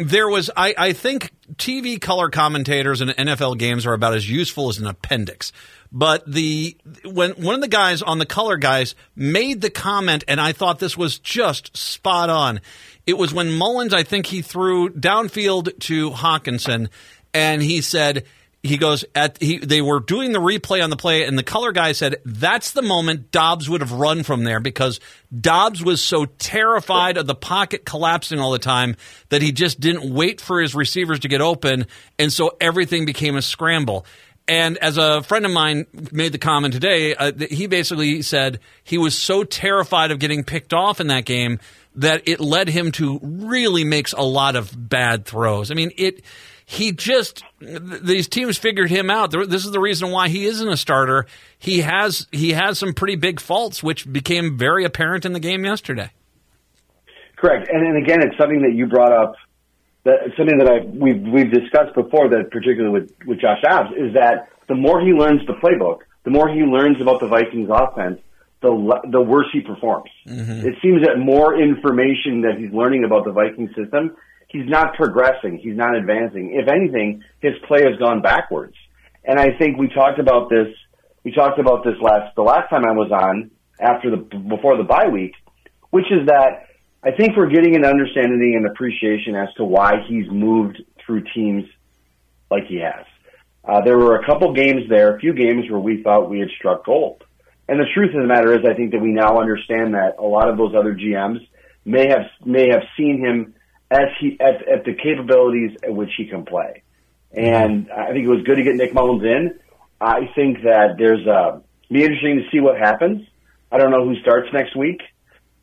There was I, I think TV color commentators in NFL games are about as useful as an appendix. But the when one of the guys on the color guys made the comment, and I thought this was just spot on. It was when Mullens, I think he threw downfield to Hockenson, and he said he goes at he they were doing the replay on the play and the color guy said that's the moment Dobbs would have run from there because Dobbs was so terrified of the pocket collapsing all the time that he just didn't wait for his receivers to get open and so everything became a scramble. And as a friend of mine made the comment today, uh, he basically said he was so terrified of getting picked off in that game that it led him to really makes a lot of bad throws. I mean, it he just these teams figured him out. This is the reason why he isn't a starter. He has he has some pretty big faults, which became very apparent in the game yesterday. Correct, and, and again, it's something that you brought up. That something that I we've we've discussed before. That particularly with with Josh Dobbs is that the more he learns the playbook, the more he learns about the Vikings offense, the the worse he performs. Mm-hmm. It seems that more information that he's learning about the Viking system he's not progressing. He's not advancing. If anything, his play has gone backwards. And I think we talked about this. We talked about this last the last time I was on after the before the bye week, which is that I think we're getting an understanding and appreciation as to why he's moved through teams like he has. Uh, there were a couple games there, a few games where we thought we had struck gold. And the truth of the matter is, I think that we now understand that a lot of those other GMs may have may have seen him at he at, at the capabilities at which he can play. And I think it was good to get Nick Mullens in. I think that there's uh be interesting to see what happens. I don't know who starts next week.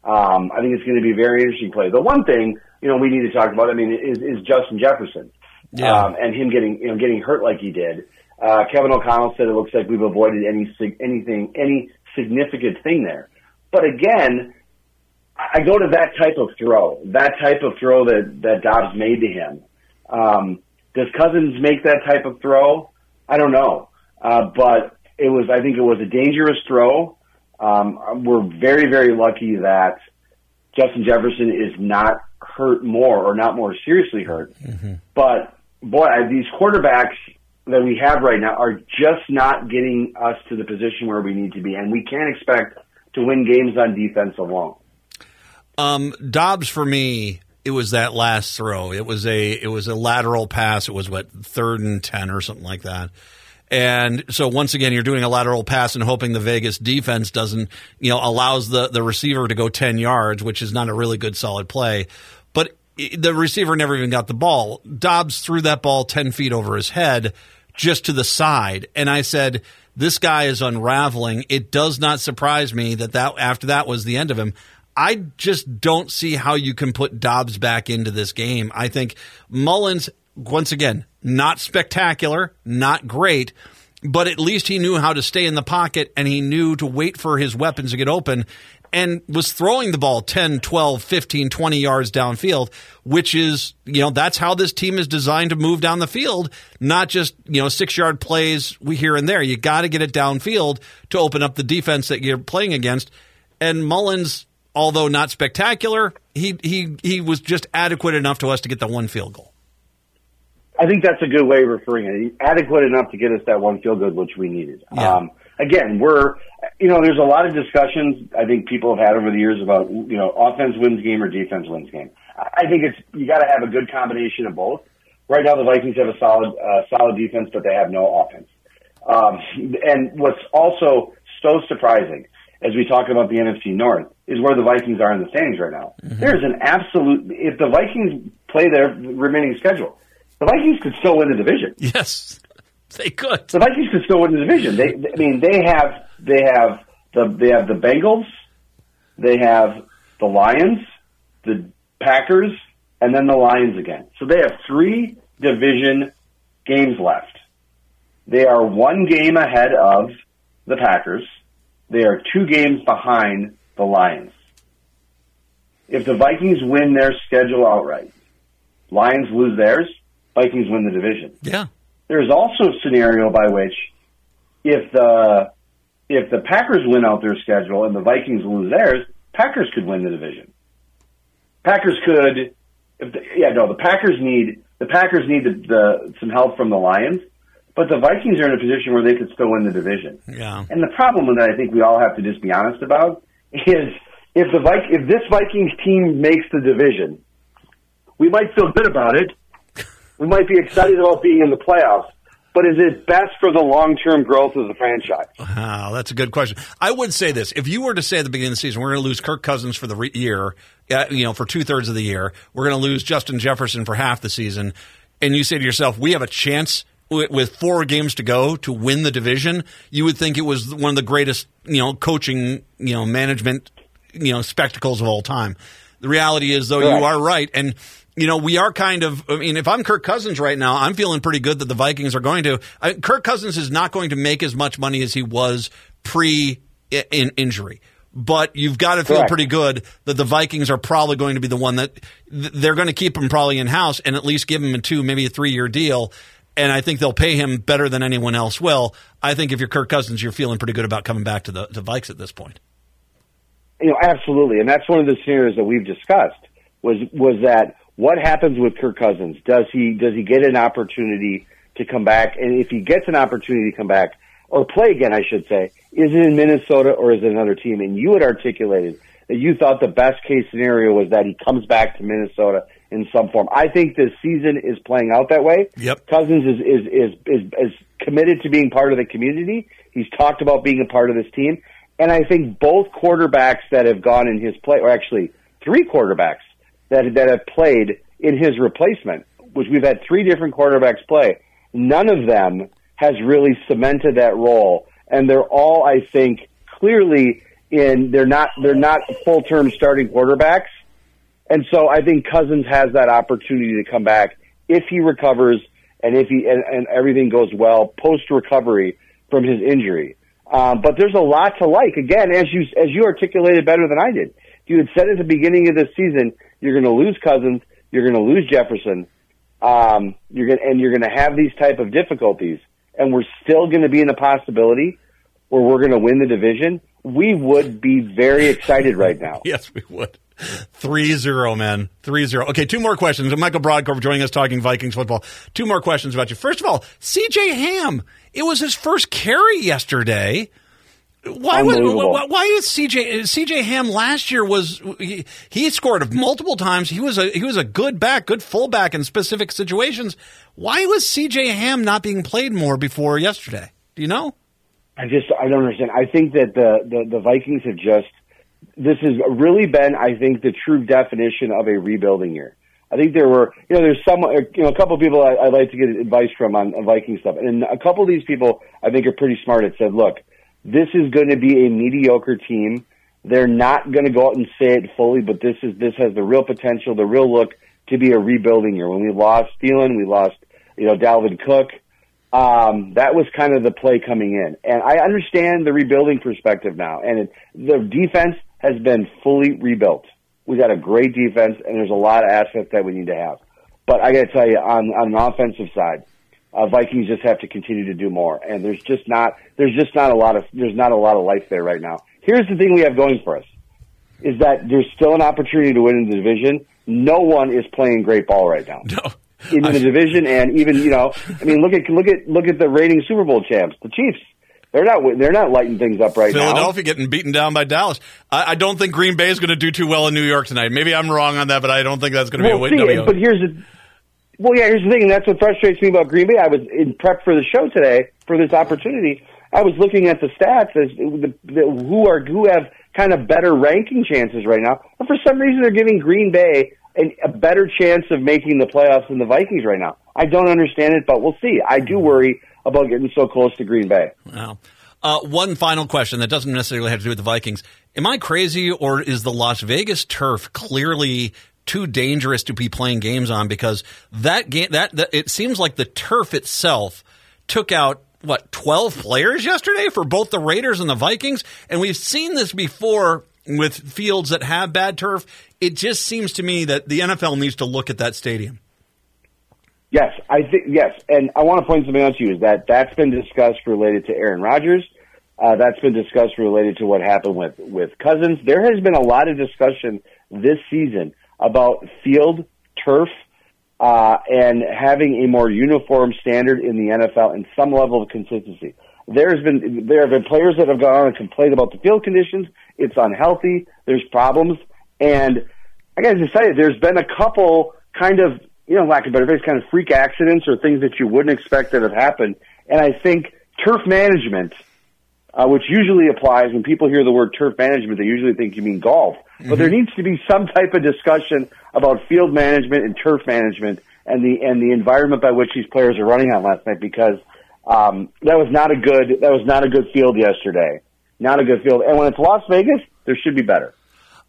Um, I think it's going to be a very interesting play. The one thing you know we need to talk about, I mean, is, is Justin Jefferson yeah. um, and him getting you know getting hurt like he did. Uh, Kevin O'Connell said it looks like we've avoided any anything any significant thing there. But again, I go to that type of throw, that type of throw that that Dobbs made to him. Um, does Cousins make that type of throw? I don't know, uh, but it was. I think it was a dangerous throw. Um, we're very very lucky that Justin Jefferson is not hurt more or not more seriously hurt. Mm-hmm. But boy, these quarterbacks that we have right now are just not getting us to the position where we need to be, and we can't expect to win games on defense alone. Um, Dobbs for me, it was that last throw. It was a it was a lateral pass. It was what third and ten or something like that. And so once again, you're doing a lateral pass and hoping the Vegas defense doesn't, you know, allows the, the receiver to go 10 yards, which is not a really good solid play. But the receiver never even got the ball. Dobbs threw that ball 10 feet over his head just to the side. And I said, this guy is unraveling. It does not surprise me that, that after that was the end of him. I just don't see how you can put Dobbs back into this game. I think Mullens, once again, not spectacular, not great, but at least he knew how to stay in the pocket and he knew to wait for his weapons to get open and was throwing the ball 10, 12, 15, 20 yards downfield, which is, you know, that's how this team is designed to move down the field, not just, you know, six yard plays here and there. You got to get it downfield to open up the defense that you're playing against. And Mullens although not spectacular, he he he was just adequate enough to us to get the one field goal. I think that's a good way of referring it. Adequate enough to get us that one field goal, which we needed. Yeah. Um, again, we're, you know, there's a lot of discussions I think people have had over the years about, you know, offense wins game or defense wins game. I think it's, you got to have a good combination of both. Right now, the Vikings have a solid, uh, solid defense, but they have no offense. Um, and what's also so surprising as we talk about the NFC North is where the Vikings are in the standings right now. Mm-hmm. There's an absolute if the Vikings play their remaining schedule, the Vikings could still win the division. Yes, they could. The Vikings could still win the division. They, I mean, they have they have the they have the Bengals, they have the Lions, the Packers, and then the Lions again. So they have three division games left. They are one game ahead of the Packers. They are two games behind the Lions. If the Vikings win their schedule outright, Lions lose theirs, Vikings win the division. Yeah. There's also a scenario by which if the if the Packers win out their schedule and the Vikings lose theirs, Packers could win the division. Packers could if the, yeah, no, the Packers need the Packers need the, the some help from the Lions, but the Vikings are in a position where they could still win the division. Yeah. And the problem that I think we all have to just be honest about is if the Vik- if this Vikings team makes the division, we might feel good about it. We might be excited about being in the playoffs. But is it best for the long term growth of the franchise? Wow, that's a good question. I would say this: if you were to say at the beginning of the season, we're going to lose Kirk Cousins for the re- year, uh, you know, for two thirds of the year, we're going to lose Justin Jefferson for half the season, and you say to yourself, we have a chance with four games to go to win the division, you would think it was one of the greatest, you know, coaching, you know, management, you know, spectacles of all time. The reality is, though, you are right, and you know, we are kind of. I mean, if I'm Kirk Cousins right now, I'm feeling pretty good that the Vikings are going to. I, Kirk Cousins is not going to make as much money as he was pre in injury. But you've got to feel Correct. pretty good that the Vikings are probably going to be the one that they're going to keep him probably in house and at least give him a two, maybe a three year deal. And I think they'll pay him better than anyone else will. I think if you're Kirk Cousins, you're feeling pretty good about coming back to the to Vikes at this point. You know, absolutely, and that's one of the scenarios that we've discussed. Was was that what happens with Kirk Cousins? Does he does he get an opportunity to come back? And if he gets an opportunity to come back or play again, I should say, is it in Minnesota or is it another team? And you had articulated that you thought the best case scenario was that he comes back to Minnesota in some form. I think this season is playing out that way. Yep. Cousins is is is is, is committed to being part of the community. He's talked about being a part of this team, and I think both quarterbacks that have gone in his play, or actually three quarterbacks that that have played in his replacement, which we've had three different quarterbacks play. None of them has really cemented that role, and they're all, I think, clearly in. They're not. They're not full term starting quarterbacks. And so I think Cousins has that opportunity to come back if he recovers and if he and, and everything goes well post recovery from his injury. Um, but there's a lot to like. Again, as you as you articulated better than I did. If you had said at the beginning of this season, you're going to lose Cousins, you're going to lose Jefferson, um, you're going and you're going to have these type of difficulties, and we're still going to be in a possibility where we're going to win the division. We would be very excited right now. [laughs] Yes, we would. 3 0, man. 3 0. Okay, two more questions. Michael Brodkorb joining us talking Vikings football. Two more questions about you. First of all, CJ Ham. It was his first carry yesterday. Why was, why, why is CJ CJ Ham last year was he, he scored multiple times. He was a he was a good back, good fullback in specific situations. Why was CJ Ham not being played more before yesterday? Do you know? I just I don't understand. I think that the, the the Vikings have just this has really been I think the true definition of a rebuilding year. I think there were you know there's some uh, you know a couple of people I, I'd like to get advice from on, on Viking stuff, and a couple of these people I think are pretty smart. It said, look, this is going to be a mediocre team. They're not going to go out and say it fully, but this is this has the real potential, the real look to be a rebuilding year. When we lost Thielen, we lost you know Dalvin Cook. Um, that was kind of the play coming in, and I understand the rebuilding perspective now. And it, the defense has been fully rebuilt. We've got a great defense, and there's a lot of assets that we need to have. But I got to tell you, on on an offensive side, uh, Vikings just have to continue to do more, and there's just not there's just not a lot of there's not a lot of life there right now. Here's the thing we have going for us is that there's still an opportunity to win in the division. No one is playing great ball right now [laughs] No. In the division, and even you know, I mean, look at look at look at the reigning Super Bowl champs, the Chiefs. They're not they're not lighting things up right now. Philadelphia getting beaten down by Dallas. I, I don't think Green Bay is going to do too well in New York tonight. Maybe I'm wrong on that, but I don't think that's going to Well, be a win. but here's the well, yeah, here's the thing, and that's what frustrates me about Green Bay. I was in prep for the show today for this opportunity. I was looking at the stats as the, the, who are who have kind of better ranking chances right now, and for some reason they're giving Green Bay an, a better chance of making the playoffs than the Vikings right now. I don't understand it, but we'll see. I do worry about getting so close to Green Bay. Wow. Uh, one final question that doesn't necessarily have to do with the Vikings. Am I crazy, or is the Las Vegas turf clearly too dangerous to be playing games on? Because that game, that, that it seems like the turf itself took out what twelve players yesterday for both the Raiders and the Vikings, and we've seen this before with fields that have bad turf. It just seems to me that the NFL needs to look at that stadium. Yes, I think yes, and I want to point something out to you is that that's been discussed related to Aaron Rodgers. Uh, that's been discussed related to what happened with with Cousins. There has been a lot of discussion this season about field turf uh, and having a more uniform standard in the NFL and some level of consistency. There's been there have been players that have gone on and complained about the field conditions. It's unhealthy. There's problems, and I got to tell you, there's been a couple kind of you know, lack of better phrase, kind of freak accidents or things that you wouldn't expect that have happened. And I think turf management, uh, which usually applies when people hear the word turf management, they usually think you mean golf. Mm-hmm. But there needs to be some type of discussion about field management and turf management and the and the environment by which these players are running on last night because um, that was not a good that was not a good field yesterday. Not a good field. And when it's Las Vegas, there should be better.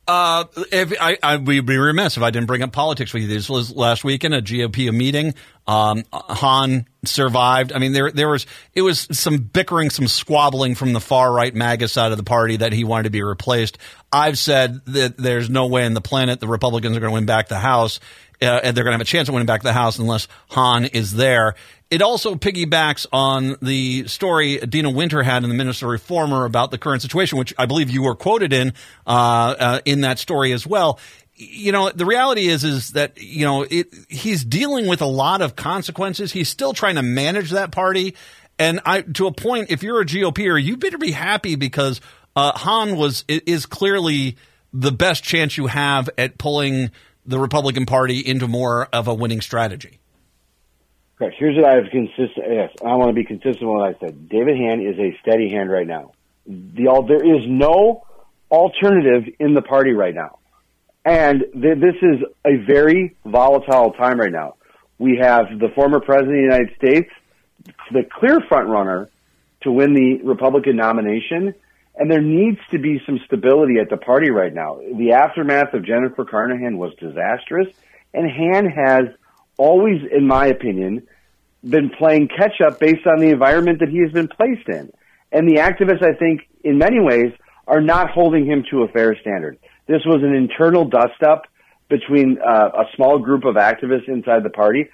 Uh, if I, I would be remiss if I didn't bring up politics with you. This was last weekend a GOP meeting. Um, Hann survived. I mean, there there was it was some bickering, some squabbling from the far right MAGA side of the party that he wanted to be replaced. I've said that there's no way in the planet the Republicans are going to win back the House, uh, and they're going to have a chance of winning back the House unless Hann is there. It also piggybacks on the story Deena Winter had in the Minnesota Reformer about the current situation, which I believe you were quoted in uh, uh, in that story as well. You know, the reality is is that you know it, he's dealing with a lot of consequences. He's still trying to manage that party, and I to a point. If you're a GOPer, you better be happy because uh, Hann was is clearly the best chance you have at pulling the Republican Party into more of a winning strategy. Correct. Here's what I've consistent. Yes, I want to be consistent with what I said. David Hann is a steady hand right now. The all there is no alternative in the party right now, and th- this is a very volatile time right now. We have the former president of the United States, the clear front runner to win the Republican nomination, and there needs to be some stability at the party right now. The aftermath of Jennifer Carnahan was disastrous, and Hann has always, in my opinion, been playing catch up based on the environment that he has been placed in. And the activists, I think, in many ways, are not holding him to a fair standard. This was an internal dust up between uh, a small group of activists inside the party.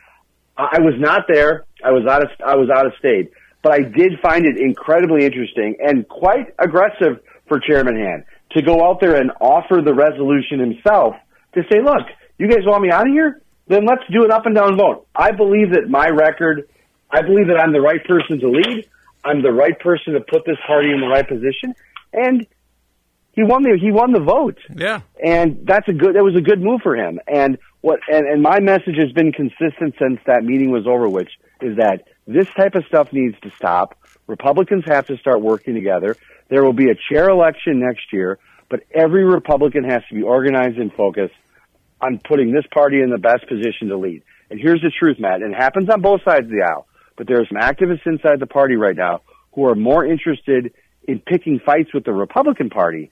I was not there. I was out of I was out of state, but I did find it incredibly interesting and quite aggressive for Chairman Hann to go out there and offer the resolution himself to say, "Look, you guys want me out of here? then let's do an up and down vote. I believe that my record, I believe that I'm the right person to lead. I'm the right person to put this party in the right position, and he won the he won the vote. Yeah, and that's a good that was a good move for him. And what and, and my message has been consistent since that meeting was over, which is that this type of stuff needs to stop. Republicans have to start working together. There will be a chair election next year, but every Republican has to be organized and focused on putting this party in the best position to lead. And here's the truth, Matt. And it happens on both sides of the aisle. But there are some activists inside the party right now who are more interested in picking fights with the Republican Party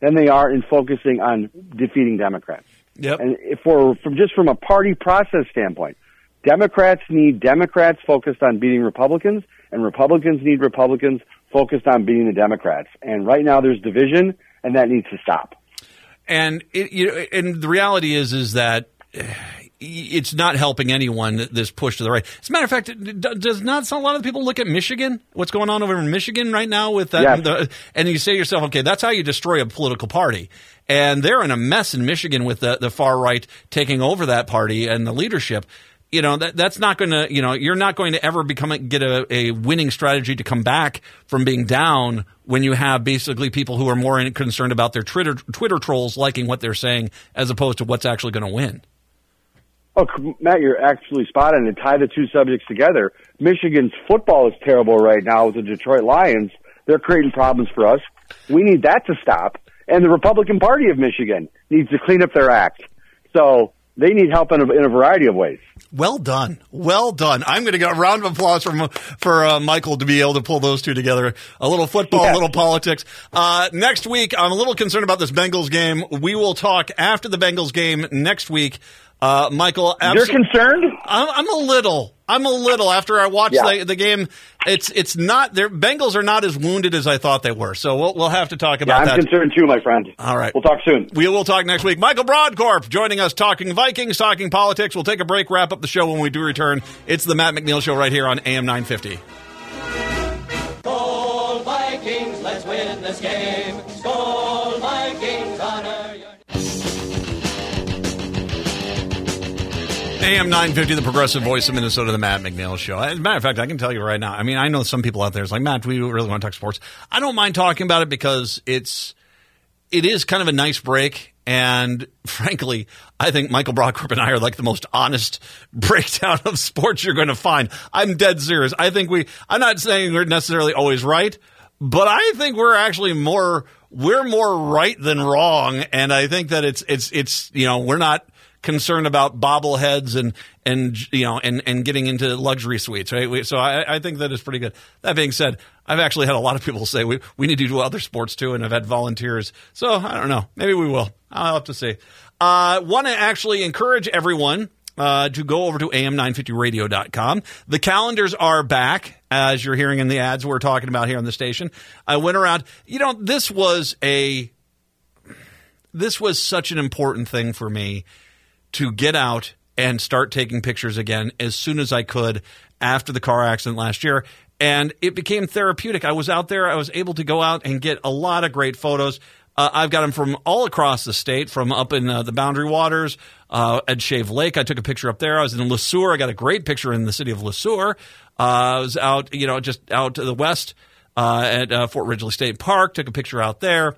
than they are in focusing on defeating Democrats. Yep. And for from just from a party process standpoint, Democrats need Democrats focused on beating Republicans, and Republicans need Republicans focused on beating the Democrats. And right now there's division, and that needs to stop and it, you know, and the reality is is that eh, it's not helping anyone this push to the right. As a matter of fact, does not a lot of people look at Michigan? What's going on over in Michigan right now with that? Yes. The, and you say to yourself, okay, that's how you destroy a political party. And they're in a mess in Michigan with the, the far right taking over that party and the leadership you know that that's not going to you know you're not going to ever become a, get a, a winning strategy to come back from being down when you have basically people who are more concerned about their Twitter Twitter trolls liking what they're saying as opposed to what's actually going to win. Oh, Matt, you're actually spot on. To tie the two subjects together, Michigan's football is terrible right now with the Detroit Lions. They're creating problems for us. We need that to stop. And the Republican Party of Michigan needs to clean up their act. So they need help in a, in a variety of ways. Well done, well done. I'm going to get a round of applause from for uh, Michael to be able to pull those two together. A little football, yeah. a little politics. Uh, next week, I'm a little concerned about this Bengals game. We will talk after the Bengals game next week. Uh, Michael, abso- you're concerned. I'm, I'm, a little. I'm a little. After I watched yeah. the, the, game, it's it's not. Their Bengals are not as wounded as I thought they were. So we'll we'll have to talk about yeah, I'm that. concerned too, my friend. All right, we'll talk soon. We will talk next week. Michael Brodkorb joining us, talking Vikings, talking politics. We'll take a break, wrap up the show when we do return. It's the Matt McNeil Show right here on AM 950. AM 950, the progressive voice of Minnesota, the Matt McNeil Show. As a matter of fact, I can tell you right now. I mean, I know some people out there is like, Matt, we really want to talk sports? I don't mind talking about it because it's it is kind of a nice break. And [laughs] frankly, I think Michael Brodkorb and I are like the most honest [laughs] breakdown of sports you're going to find. I'm dead serious. I think we, I'm not saying we're necessarily always right, but I think we're actually more, we're more right than wrong. And I think that it's, it's, it's, you know, we're not, concerned about bobbleheads and and you know and and getting into luxury suites, right? So I, I think that is pretty good. That being said, I've actually had a lot of people say we we need to do other sports too, and I've had volunteers. So I don't know, maybe we will. I'll have to see. Uh, Want to actually encourage everyone. Uh, to go over to am950radio.com. The calendars are back, as you're hearing in the ads we're talking about here on the station. I went around, you know, this was a, this was such an important thing for me to get out and start taking pictures again as soon as I could after the car accident last year. And it became therapeutic. I was out there, I was able to go out and get a lot of great photos. Uh, I've got them from all across the state, from up in uh, the Boundary Waters, uh, at Shave Lake. I took a picture up there. I was in Le Sueur. I got a great picture in the city of Le Sueur. Uh, I was out, you know, just out to the west uh, at uh, Fort Ridgely State Park. Took a picture out there.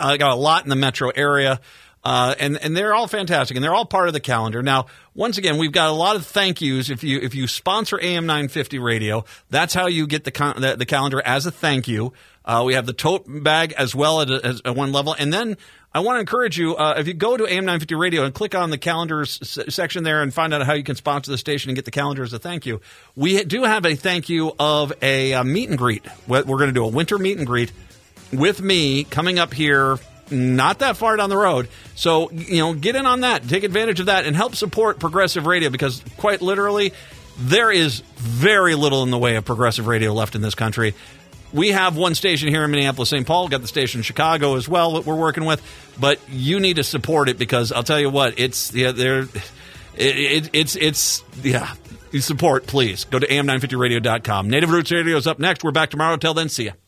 I got a lot in the metro area. Uh, and and they're all fantastic, and they're all part of the calendar. Now, once again, we've got a lot of thank yous. If you if you sponsor AM 950 Radio, that's how you get the con- the, the, calendar as a thank you. Uh, we have the tote bag as well at, a, at one level, and then I want to encourage you uh, if you go to AM 950 Radio and click on the calendars s- section there and find out how you can sponsor the station and get the calendar as a thank you. We do have a thank you of a, a meet and greet. We're going to do a winter meet and greet with me coming up here not that far down the road. So, you know, get in on that, take advantage of that, and help support progressive radio because, quite literally, there is very little in the way of progressive radio left in this country. We have one station here in Minneapolis, St. Paul. Got the station in Chicago as well that we're working with, but you need to support it because I'll tell you what, it's yeah, there, it, it, it's it's yeah. Support, please. Go to am950radio.com. Native Roots Radio is up next. We're back tomorrow. Till then, see ya.